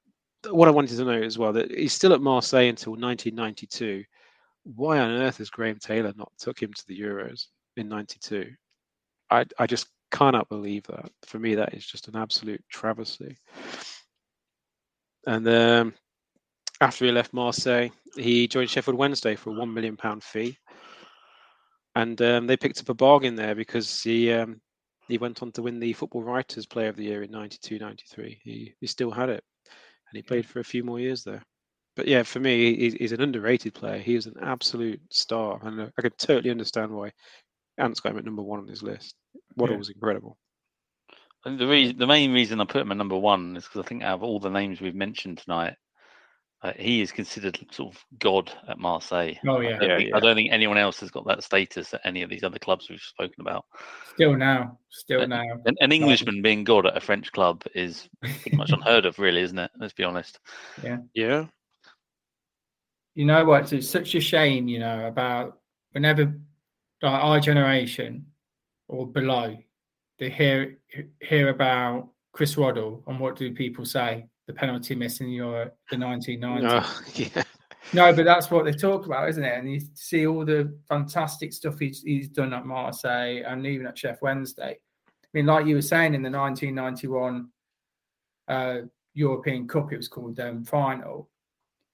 what I wanted to know as well that he's still at Marseille until 1992. Why on earth has Graham Taylor not took him to the Euros? in '92. I I just cannot believe that. For me, that is just an absolute travesty. And um, after he left Marseille, he joined Sheffield Wednesday for a one million pound fee, and um, they picked up a bargain there because he um, he went on to win the Football Writers Player of the Year in 92-93. He he still had it, and he played for a few more years there. But yeah, for me, he's, he's an underrated player. He is an absolute star, and uh, I can totally understand why Ant's got him at number one on his list. Waddle Yeah. was incredible. And the reason, the main reason I put him at number one is because I think out of all the names we've mentioned tonight, uh, he is considered sort of god at Marseille. Oh, I yeah. don't, Yeah, think, yeah. I don't think anyone else has got that status at any of these other clubs we've spoken about. Still now, still Uh, now. An, an Englishman being god at a French club is pretty much unheard of, really, isn't it? Let's be honest. Yeah. Yeah. You know what? It's such a shame, you know, about whenever like our generation or below, they hear hear about Chris Waddle and what do people say? The penalty miss in your the 1990s. Oh, yeah. No, but that's what they talk about, isn't it? And you see all the fantastic stuff he's, he's done at Marseille and even at Sheff Wednesday. I mean, like you were saying in the 1991 uh, European Cup, it was called um, final.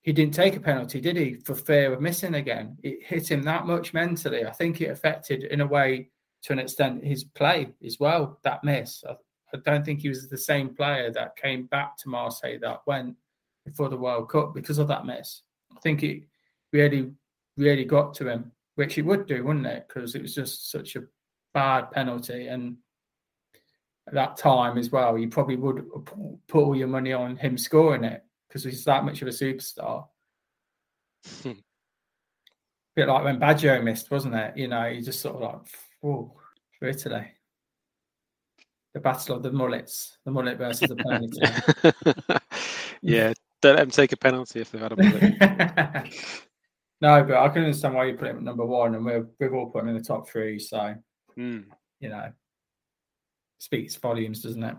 He didn't take a penalty, did he, for fear of missing again? It hit him that much mentally. I think it affected, in a way, to an extent, his play as well. That miss. I, don't think he was the same player that came back to Marseille that went before the World Cup because of that miss. I think it really, really got to him, which it would do, wouldn't it? Because it was just such a bad penalty. And at that time as well, you probably would put all your money on him scoring it because he's that much of a superstar. bit like when Baggio missed, wasn't it? You know, you just sort of like, whoa, for Italy. The battle of the mullets, the mullet versus the penalty. yeah, don't let them take a penalty if they've had a bullet. no, but I can understand why you put him at number one, and we're, we've all put him in the top three. So, Hmm. you know, speaks volumes, doesn't it?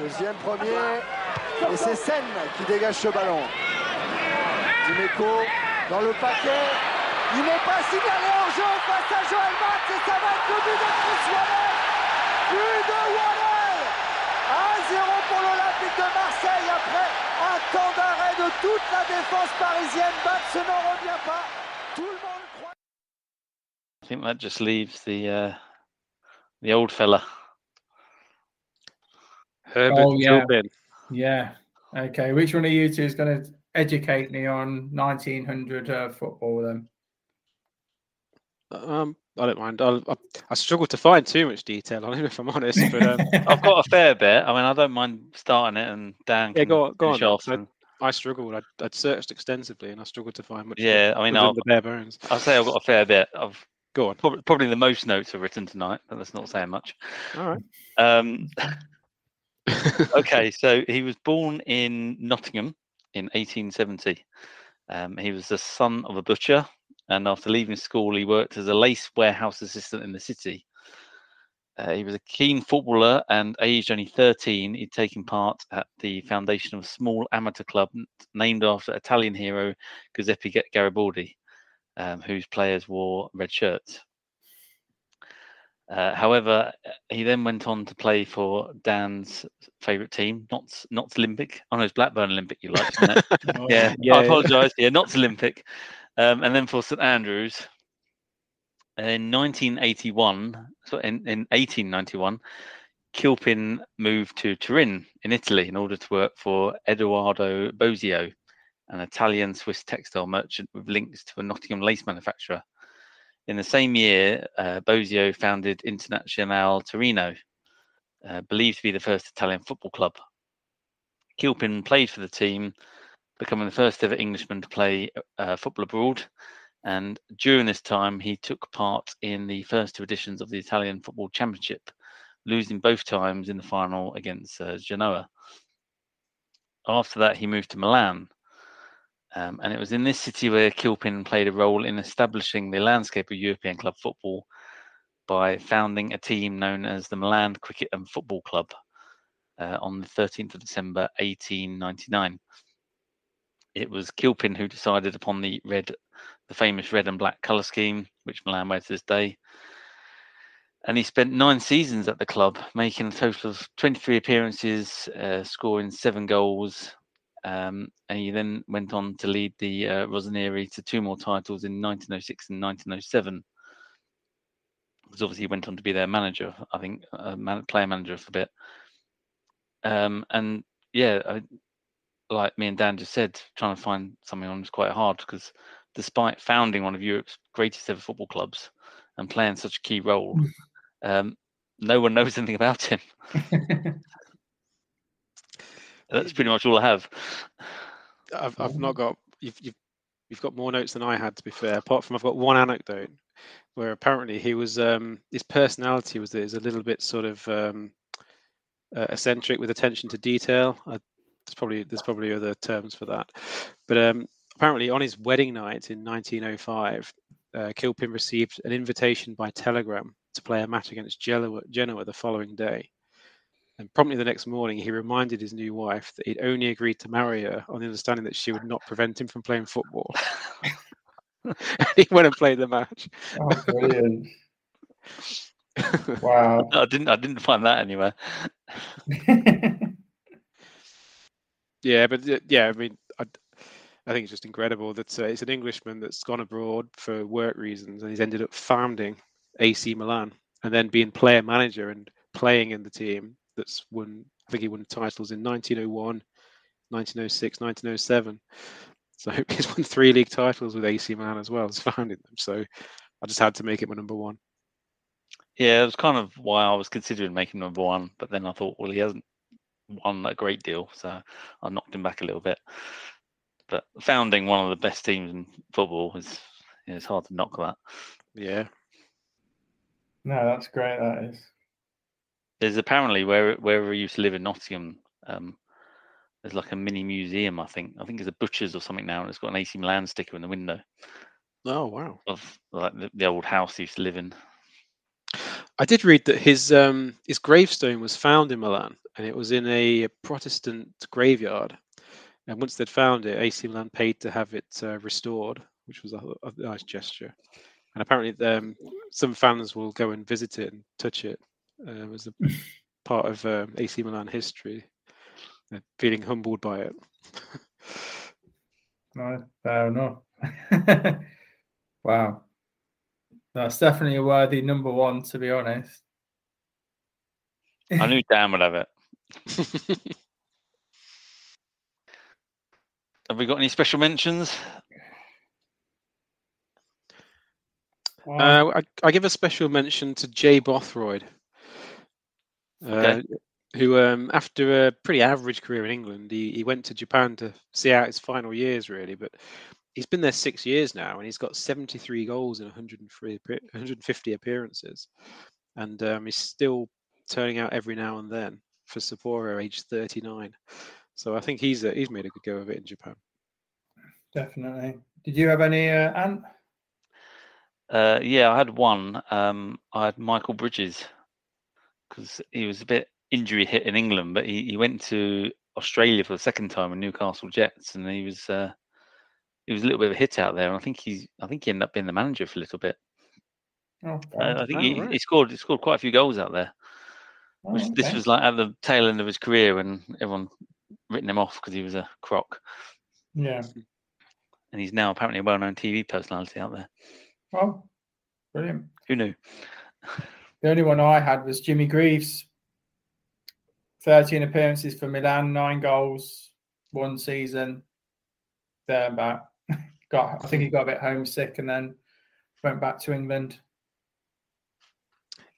Deuxième premier, et c'est Sen qui dégage ce ballon. Dimeco dans le paquet, il n'est pas signalé en jeu face à Joël Max et ça va être le but de Chris Waddle. But de Waddle 1-0 pour l'Olympique de Marseille après un temps d'arrêt de toute la défense parisienne. Max n'en revient pas. Tout le monde croit. I think that just leaves the uh, the old fella. Herbert Oh, yeah. Kilpin. Yeah. Okay. Which one of you two is going to educate me on 1900 uh, football then? Um, I don't mind. I'll, I, I struggle to find too much detail on him, if I'm honest. But um, I've got a fair bit. I mean, I don't mind starting it, and Dan yeah, can go on. Go on. off. I, and- I struggled. I'd, I'd searched extensively, and I struggled to find much. Yeah, I mean, I'll, the bare bones. I'll say I've got a fair bit. I've go on. Probably, probably the most notes are written tonight, but that's not saying much. All right. Um, okay, so he was born in Nottingham in 1870. Um, he was the son of a butcher, and after leaving school, he worked as a lace warehouse assistant in the city. Uh, he was a keen footballer, and aged only 13, he'd taken part at the foundation of a small amateur club named after Italian hero Giuseppe Garibaldi, um, whose players wore red shirts. Uh, however, he then went on to play for Dan's favourite team, Notts, Notts Olympic. Oh no, it's Blackburn Olympic you like? Oh, yeah, yeah, I apologise. Yeah, Notts Olympic. Um, and then for St Andrews. In 1981, so in, in 1891, Kilpin moved to Turin in Italy in order to work for Edoardo Bosio, an Italian Swiss textile merchant with links to a Nottingham lace manufacturer. In the same year, uh, Bosio founded Internazionale Torino, uh, believed to be the first Italian football club. Kilpin played for the team, becoming the first ever Englishman to play uh, football abroad. And during this time, he took part in the first two editions of the Italian Football Championship, losing both times in the final against uh, Genoa. After that, he moved to Milan. Um, and it was in this city where Kilpin played a role in establishing the landscape of European club football by founding a team known as the Milan Cricket and Football Club uh, on the 13th of December 1899. It was Kilpin who decided upon the red, the famous red and black colour scheme, which Milan wear to this day. And he spent nine seasons at the club, making a total of 23 appearances, uh, scoring seven goals. Um, and he then went on to lead the uh, Rossoneri to two more titles in 1906 and 1907. Because obviously he went on to be their manager, I think, uh, man, player manager for a bit. Um, and yeah, I, like me and Dan just said, trying to find something on is quite hard because despite founding one of Europe's greatest ever football clubs and playing such a key role, um, no one knows anything about him. That's pretty much all I have. I've I've not got you've you've you've got more notes than I had to be fair. Apart from I've got one anecdote where apparently he was um his personality was is a little bit sort of um uh, eccentric with attention to detail. I, there's probably there's probably other terms for that, but um apparently on his wedding night in 1905, uh, Kilpin received an invitation by telegram to play a match against Genoa, Genoa the following day. And promptly the next morning, he reminded his new wife that he'd only agreed to marry her on the understanding that she would not prevent him from playing football. he went and played the match. Oh, brilliant! wow. I didn't. I didn't find that anywhere. Yeah, but yeah, I mean, I, I think it's just incredible that uh, it's an Englishman that's gone abroad for work reasons and he's ended up founding AC Milan and then being player manager and playing in the team that's won. I think he won titles in 1901, 1906, 1907. So he's won three league titles with AC Milan as well as founding them. So I just had to make it my number one. Yeah, it was kind of why I was considering making number one, but then I thought, well, he hasn't won a great deal, so I knocked him back a little bit. But founding one of the best teams in football is it's hard to knock that. Yeah. No, that's great. That is. There's apparently where where we used to live in Nottingham. Um, there's like a mini museum. I think I think it's a butcher's or something now, and it's got an AC Milan sticker in the window. Oh wow! Of like the, the old house he used to live in. I did read that his um, his gravestone was found in Milan, and it was in a Protestant graveyard. And once they'd found it, AC Milan paid to have it uh, restored, which was a, a, nice gesture. And apparently, um, some fans will go and visit it and touch it uh, as a part of um, AC Milan history. They're feeling humbled by it. no, fair enough. wow. That's definitely a worthy number one, to be honest. I knew Dan would have it. have we got any special mentions? Uh, I, I, give a special mention to Jay Bothroyd, uh, okay. who, um, after a pretty average career in England, he, he went to Japan to see out his final years, really. But he's been there six years now, and he's got 73 goals in 103, 150 appearances, and um, he's still turning out every now and then for Sapporo, age 39. So I think he's a, he's made a good go of it in Japan. Definitely. Did you have any, uh, Ant? Uh, yeah, I had one. Um, I had Michael Bridges because he was a bit injury hit in England, but he, he went to Australia for the second time with Newcastle Jets, and he was uh, he was a little bit of a hit out there. And I think he's I think he ended up being the manager for a little bit. Oh, uh, I think he, right. he, scored he scored quite a few goals out there. Oh, okay. This was like at the tail end of his career when everyone written him off because he was a crock. Yeah. And he's now apparently a well-known TV personality out there. Oh, brilliant. Who knew? The only one I had was Jimmy Greaves. 13 appearances for Milan, nine goals, one season. There and back. Got, I think he got a bit homesick and then went back to England.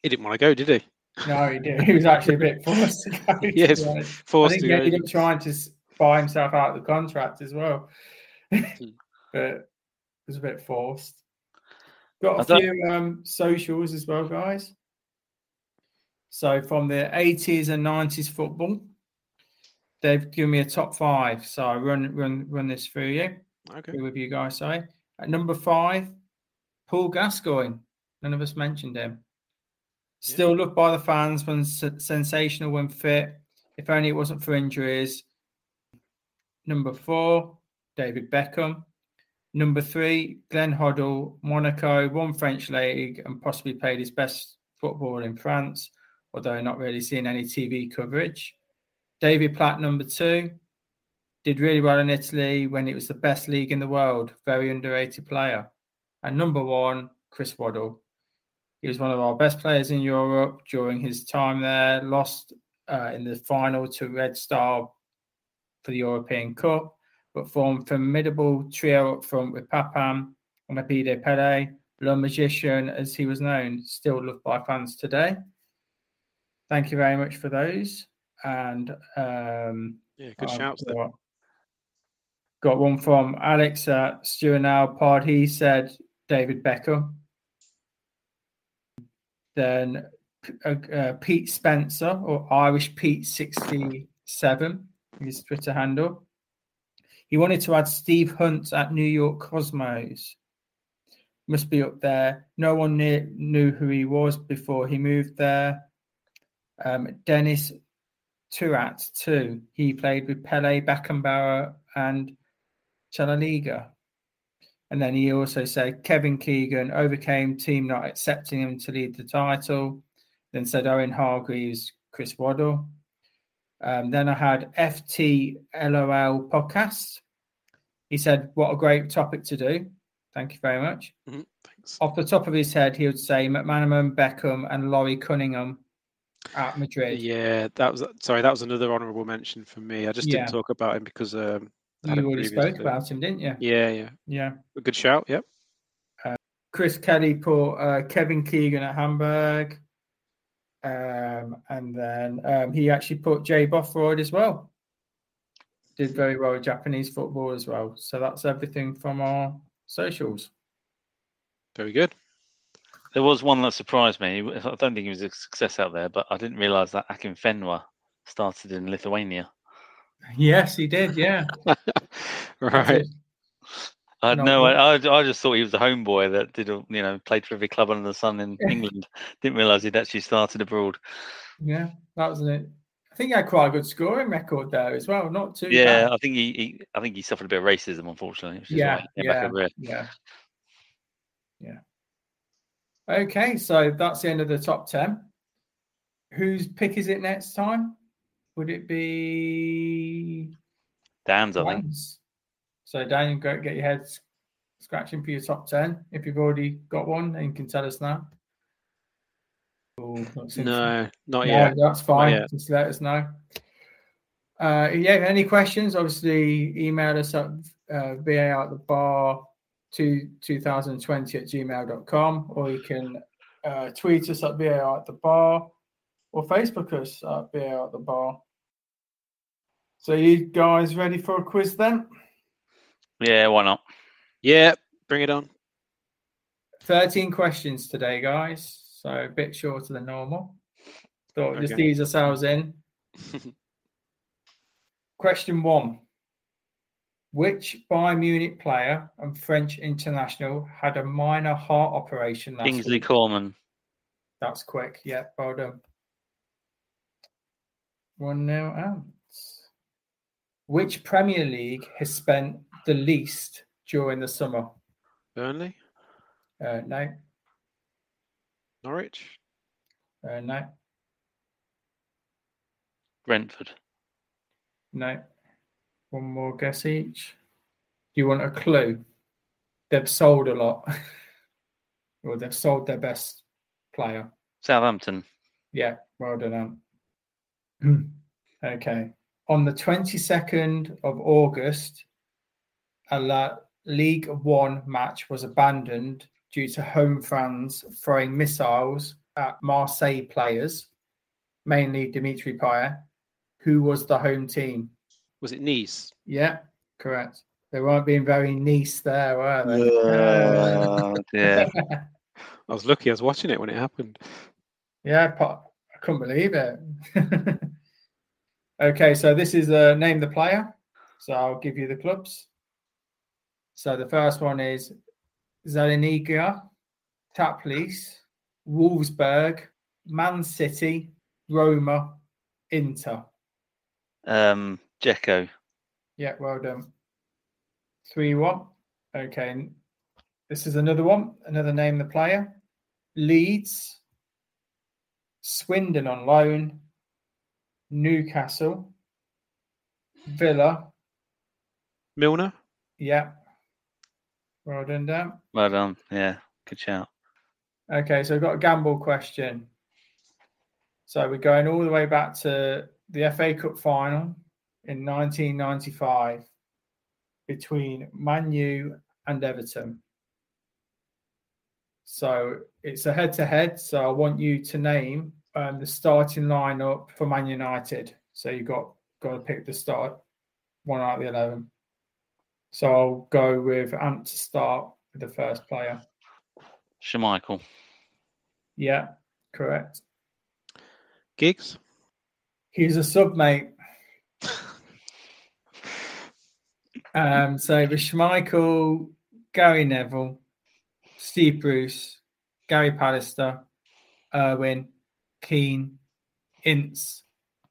He didn't want to go, did he? No, he did. He was actually a bit forced to go. yes, forced I think to he go. up trying to buy himself out of the contract as well. Hmm. but it was a bit forced. Got a few um, socials as well, guys. So from the 80s and 90s football, they've given me a top five. So I run run run this through you. Okay. With you guys, sorry. At number five, Paul Gascoigne. None of us mentioned him. Still yeah. loved by the fans when sensational when fit. If only it wasn't for injuries. Number four, David Beckham. Number three, Glenn Hoddle, Monaco, won French league and possibly played his best football in France, although not really seeing any TV coverage. David Platt, number two, did really well in Italy when it was the best league in the world. Very underrated player. And number one, Chris Waddle. He was one of our best players in Europe during his time there. Lost uh, in the final to Red Star for the European Cup, but formed formidable trio up front with Papin, and Abedi Pele, Le Magician, as he was known, still loved by fans today. Thank you very much for those. And um, yeah, good I've shouts there. got, got one from Alex at Stuart Now Pod. He said David Beckham. Then uh, uh, Pete Spencer or Irish Pete sixty seven, his Twitter handle. He wanted to add Steve Hunt at New York Cosmos. Must be up there. No one knew, who he was before he moved there. Um, Dennis Tueart too. He played with Pele, Beckenbauer, and Chinaglia. And then he also said Kevin Keegan overcame team not accepting him to lead the title. Then said Owen Hargreaves, Chris Waddle. Um, then I had FT LOL podcast. He said, What a great topic to do. Thank you very much. Mhm, thanks. Off the top of his head, he would say McManaman, Beckham, and Laurie Cunningham at Madrid. Yeah, that was sorry. That was another honourable mention for me. I just Yeah. didn't talk about him because um, You already previously. spoke about him, didn't you? Yeah, yeah, Yeah. A good shout. Yep. Chris Kelly put uh, Kevin Keegan at Hamburg. Um, and then um, he actually put Jay Bothroyd as well. Did very well with Japanese football as well. So that's everything from our socials. Very good. There was one that surprised me. I don't think he was a success out there, but I didn't realise that Akinfenwa started in Lithuania. Yes, he did. Yeah. Right. I had no. I, I just thought he was a homeboy that did, a- you know, played for every club under the sun in England. Didn't realise he'd actually started abroad. Yeah, that was it. I think he had quite a good scoring record there as well. Not too Yeah, bad. I think he, he, I think he suffered a bit of racism, unfortunately. Which is Yeah, why back yeah, yeah, yeah. Okay, so that's the end of the top ten. Whose pick is it next time? Would it be Dan's, I think. So Dan, go get your head scratching for your top ten. If you've already got one, then you can tell us now. Not No, not No, yet. That's fine. yet. Just let us know. Uh, yeah, any questions? Obviously, email us at uh, VAR at the bar to 2020 at gmail.com, or you can uh, tweet us at VAR at the bar or Facebook us at VAR at the bar. So, you guys ready for a quiz then? Yeah, why not? Yeah, bring it on. 13 questions today, guys. So, a bit shorter than normal. Thought we'd just Okay. ease ourselves in. Question one Which Bayern Munich player and French international had a minor heart operation last Kingsley week? Coman. That's quick. Yeah, well done. One nil out. Which Premier League has spent the least during the summer? Burnley, Uh, no, Norwich, uh, no, Brentford. no. One more guess each. Do you want a clue? They've sold a lot. or they've sold their best player. Southampton. Yeah, well done. Ant. okay. On the 22nd of August, a La League One match was abandoned due to home fans throwing missiles at Marseille players, mainly Dimitri Payet, who was the home team. was it Nice? Yeah, correct. They weren't being very nice there, were they? Oh, dear. I was lucky. I was watching it when it happened. Yeah, I couldn't believe it. okay, so this is uh, name the player. So I'll give you the clubs. So the first one is Zaliniga, Teplice, Wolfsburg, Man City, Roma, Inter. Um, Dzeko. Yeah, well done. Three one. Okay. This is another one. Another name the player. Leeds. Swindon on loan. Newcastle. Villa. Milner. Yeah. Well done, Dan. Well done. Yeah, good shout. Okay, so I've got a gamble question. So we're going all the way back to the FA Cup final in 1995 between Man U and Everton. So it's a head to head. So I want you to name um, the starting lineup for Man United. So you've got, got to pick the start one out of the 11. So I'll go with Ant to start with the first player. Schmeichel. Yeah, correct. Giggs. He's a sub, mate. um, so with Schmeichel, Gary Neville, Steve Bruce, Gary Pallister, Irwin, Keane, Ince,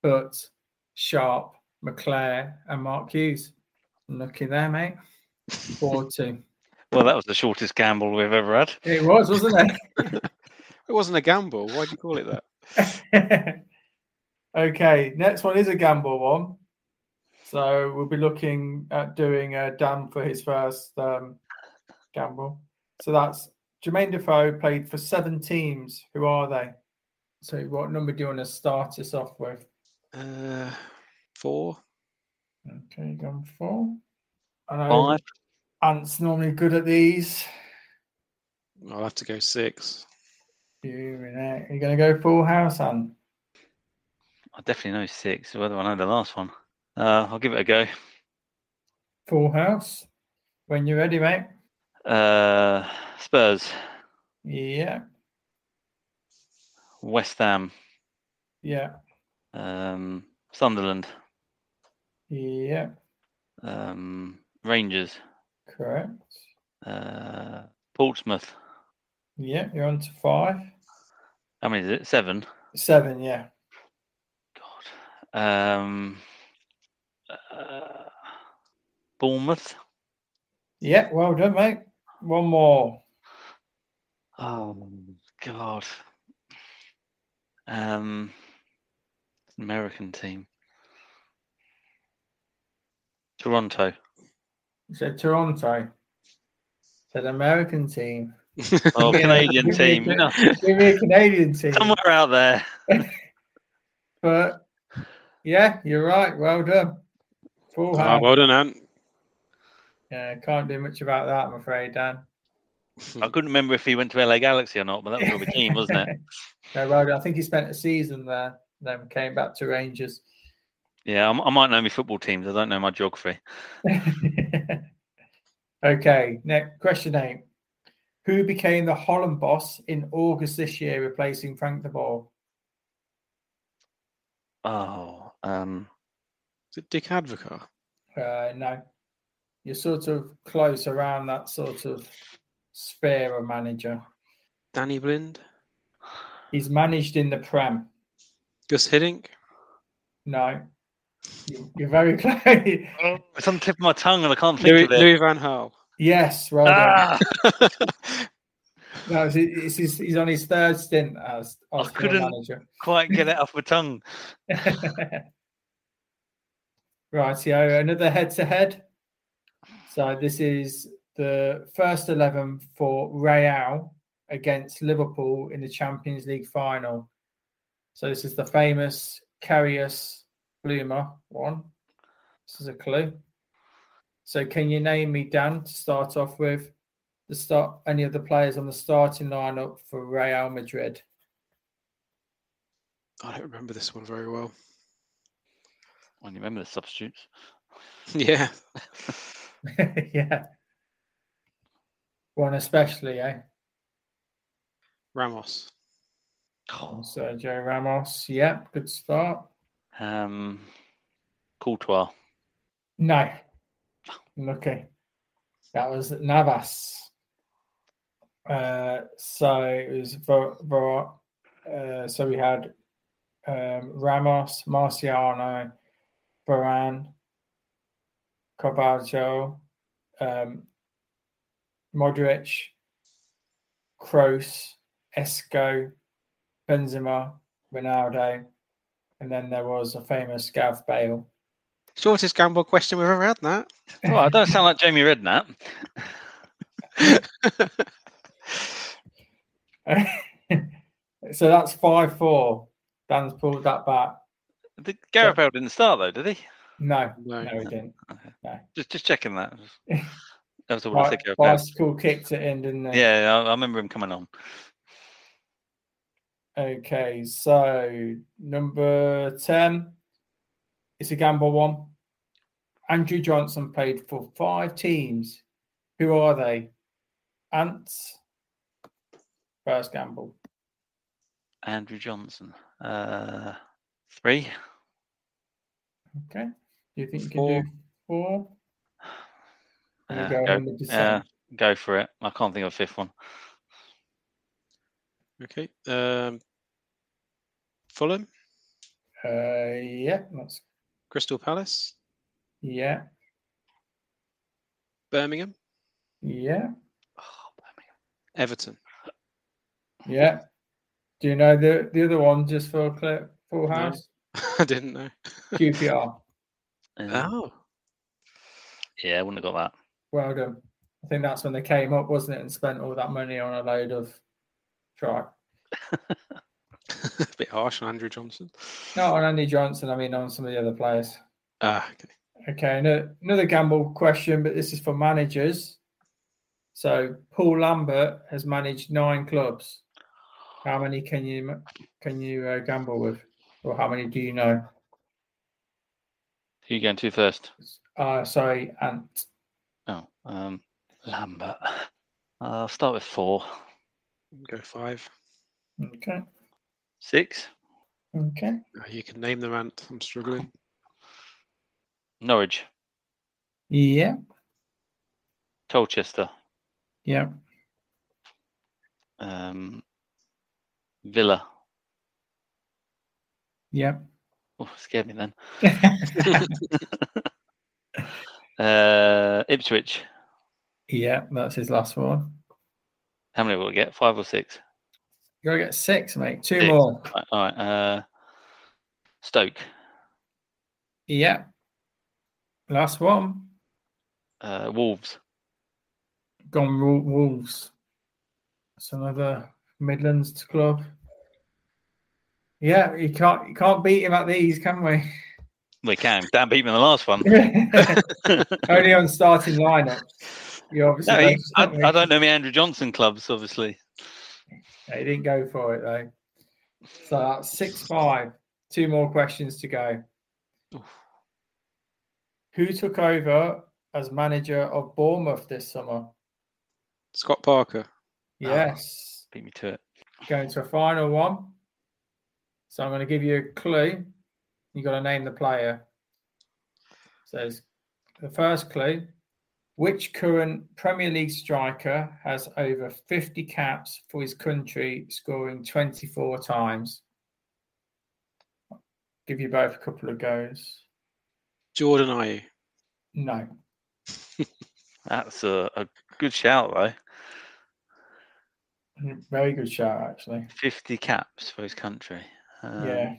Butt, Sharp, McClair, and Mark Hughes. Lucky there, mate. Four two. Well, that was the shortest gamble we've ever had. It was, wasn't it? It wasn't a gamble. Why do you call it that? okay, next one is a gamble one. So we'll be looking at doing a Dan for his first um, gamble. So that's Jermaine Defoe played for seven teams. Who are they? So what number do you want to start us off with? Uh, four. Okay, gone four. I know Five. Ant's normally good at these. I'll have to go six. You are you going to go full house, Ant? I definitely know six. Whether I know the last one, uh, I'll give it a go. Full house. When you're ready, mate. Uh, Spurs, Yeah, West Ham, yeah, um, Sunderland, yeah. um, Rangers, Correct. uh, Portsmouth. Yeah, you're on to five. How many is it? Seven. Seven, yeah. God. Um, uh, Bournemouth. Yeah, well done, mate. One more. Oh God. Um, American team. Toronto. You said Toronto. Said American team. Oh, Canadian Give me a team. Ca- No. Give me a Canadian team. Somewhere out there. But yeah, you're right. Well done. Full Ah, house. well done, Ant. Yeah, can't do much about that, I'm afraid, Dan. I couldn't remember if he went to LA Galaxy or not, but that was your team, wasn't it? No, well. I think he spent a season there, then came back to Rangers. Yeah, I, I might know my football teams. I don't know my geography. Okay, next question eight. Who became the Holland boss in August this year, replacing Frank de Boer? Oh, um, Is it Dick Advocaat? Uh, no, you're sort of close around that sort of sphere of manager. Danny Blind? He's managed in the Prem. Gus Hiddink? No, You- you're very close. it's on the tip of my tongue and I can't think Louis, of it. Louis Van Gaal? yes, well Ah! done. No, it's, it's his, he's on his third stint as I couldn't manager. quite get it off my tongue. Right, so another head to head. So this is the first 11 for Real against Liverpool in the Champions League final. So this is the famous Karius Bloomer one. This is a clue. So can you name me, Dan, to start off with the start any of the players on the starting lineup for Real Madrid? I don't remember this one very well. I don't remember the substitutes. Yeah. yeah. One especially, eh? Ramos. Sergio Ramos. Yep, good start. Um, Courtois. No. Okay. That was Navas. Uh, so it was Ver, Ver, uh, so we had um, Ramos, Marciano, Varane, Carvalho, um, Modric, Kroos, Isco, Benzema, Ronaldo, and then there was a famous Gav Bale. Shortest gamble question we've ever had, that. Well, I don't sound like Jamie Redknapp. so that's five four. Dan's pulled that back. The Gareth Bale didn't start though, did he? No, no, he didn't. No. Just just checking that. That was all I Right, think. Bale. bicycle kicked it in, didn't it? Yeah, I, I remember him coming on. Okay, so number 10 it's a gamble one. Andrew Johnson played for five teams. Who are they? Ants. First gamble. Andrew Johnson. Uh, three. Okay. Do you think you Four. can do four? Or you Uh, go go, 100%? yeah, go for it. I can't think of a fifth one. Okay. Um, Fulham, Uh, yeah, that's Crystal Palace, yeah, Birmingham, yeah, Everton. yeah. Do you know the the other one just for a clip? Full No. house. I didn't know. QPR. Oh. Yeah, I wouldn't have got that. Well done. I think that's when they came up, wasn't it, and spent all that money on a load of try. a bit harsh on Andrew Johnson. Not on Andy Johnson, I mean on some of the other players. Ah, okay. Okay, no, another gamble question, but this is for managers. So Paul Lambert has managed nine clubs. How many can you can you uh, gamble with, or how many do you know? Who you going to first? Uh, sorry, Ant. Um, Lambert. Uh, I'll start with four. Go five. Okay. Six. Okay. Oh, You can name them, Ant. I'm struggling. Norwich. Yeah. Colchester. Yeah. Um, Villa. Yeah. Oh, scared me then. uh, Ipswich. Yeah. That's his last one. How many will we get? Five or six? You gotta get six, mate. Two Six. more. All right. Uh, Stoke. Yeah. Last one. Uh, Wolves. Gone Wol- Wolves. That's another Midlands club. Yeah, you can't you can't beat him at these, can we? We can. Dan beat me in the last one. Only on starting lineup. You obviously No, don't he- I. I don't know my Andrew Johnson clubs, obviously. Yeah, he didn't go for it though. So that's six five. Two more questions to go. Who took over as manager of Bournemouth this summer? Scott Parker. Ah, yes. Beat me to it. Going to a final one. So I'm going to give you a clue. You've got to name the player. Says the first clue: Which current Premier League striker has over 50 caps for his country, scoring 24 times? Give you both a couple of goes. Jordan Ayew. No. That's a, a good shout, though. Very good shout, actually. 50 caps for his country. Um, yeah.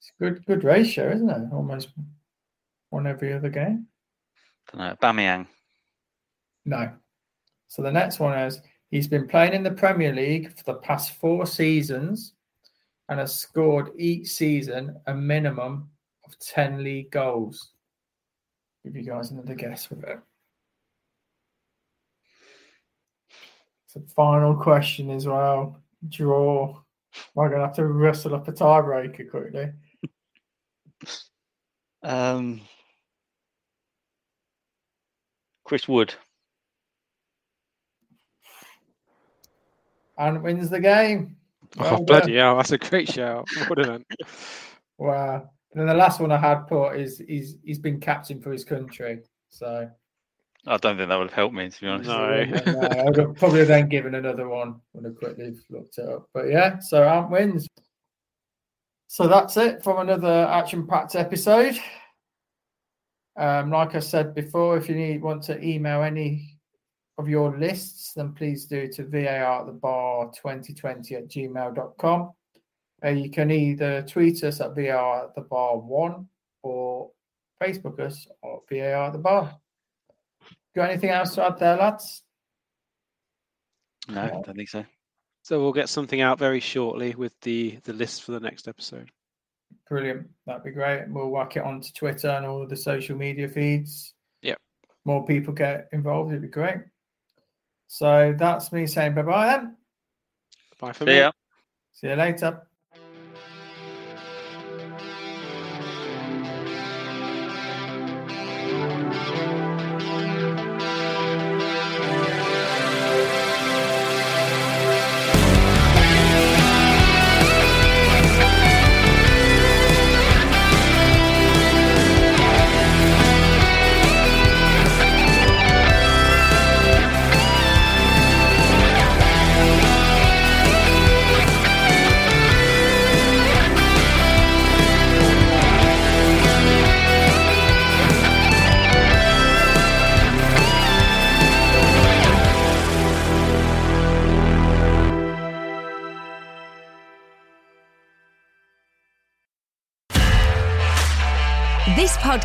It's a good, good ratio, isn't it? Almost one every other game. Don't know. Aubameyang. No. So the next one is he's been playing in the Premier League for the past four seasons and has scored each season a minimum of 10 league goals. Give you guys another guess with it. So final question as well. Draw. Going to have to wrestle up a tiebreaker quickly? Um, Chris Wood. And wins the game. Oh, bloody done. hell. That's a great shout. What an Wow. And then the last one I had put is he's he's been captain for his country. So I don't think that would have helped me, to be honest. no, I would have probably then given another one when I quickly looked it up. But yeah, so Ant wins. So that's it from another action packed episode. Um, like I said before, if you need want to email any of your lists, then please do to VAR at the bar 2020 at gmail.com. Uh, you can either tweet us at VAR at the bar one or Facebook us or VAR at the bar. Got anything else to add there, lads? No, I don't think so. So we'll get something out very shortly with the the list for the next episode. Brilliant. That'd be great. We'll whack it onto Twitter and all the social media feeds. Yep. More people get involved. It'd be great. So that's me saying bye bye then. Bye for See me. ya. See you later.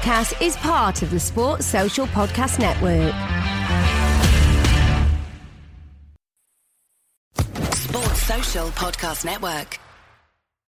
Podcast is part of the Sports Social Podcast Network. Sports Social Podcast Network.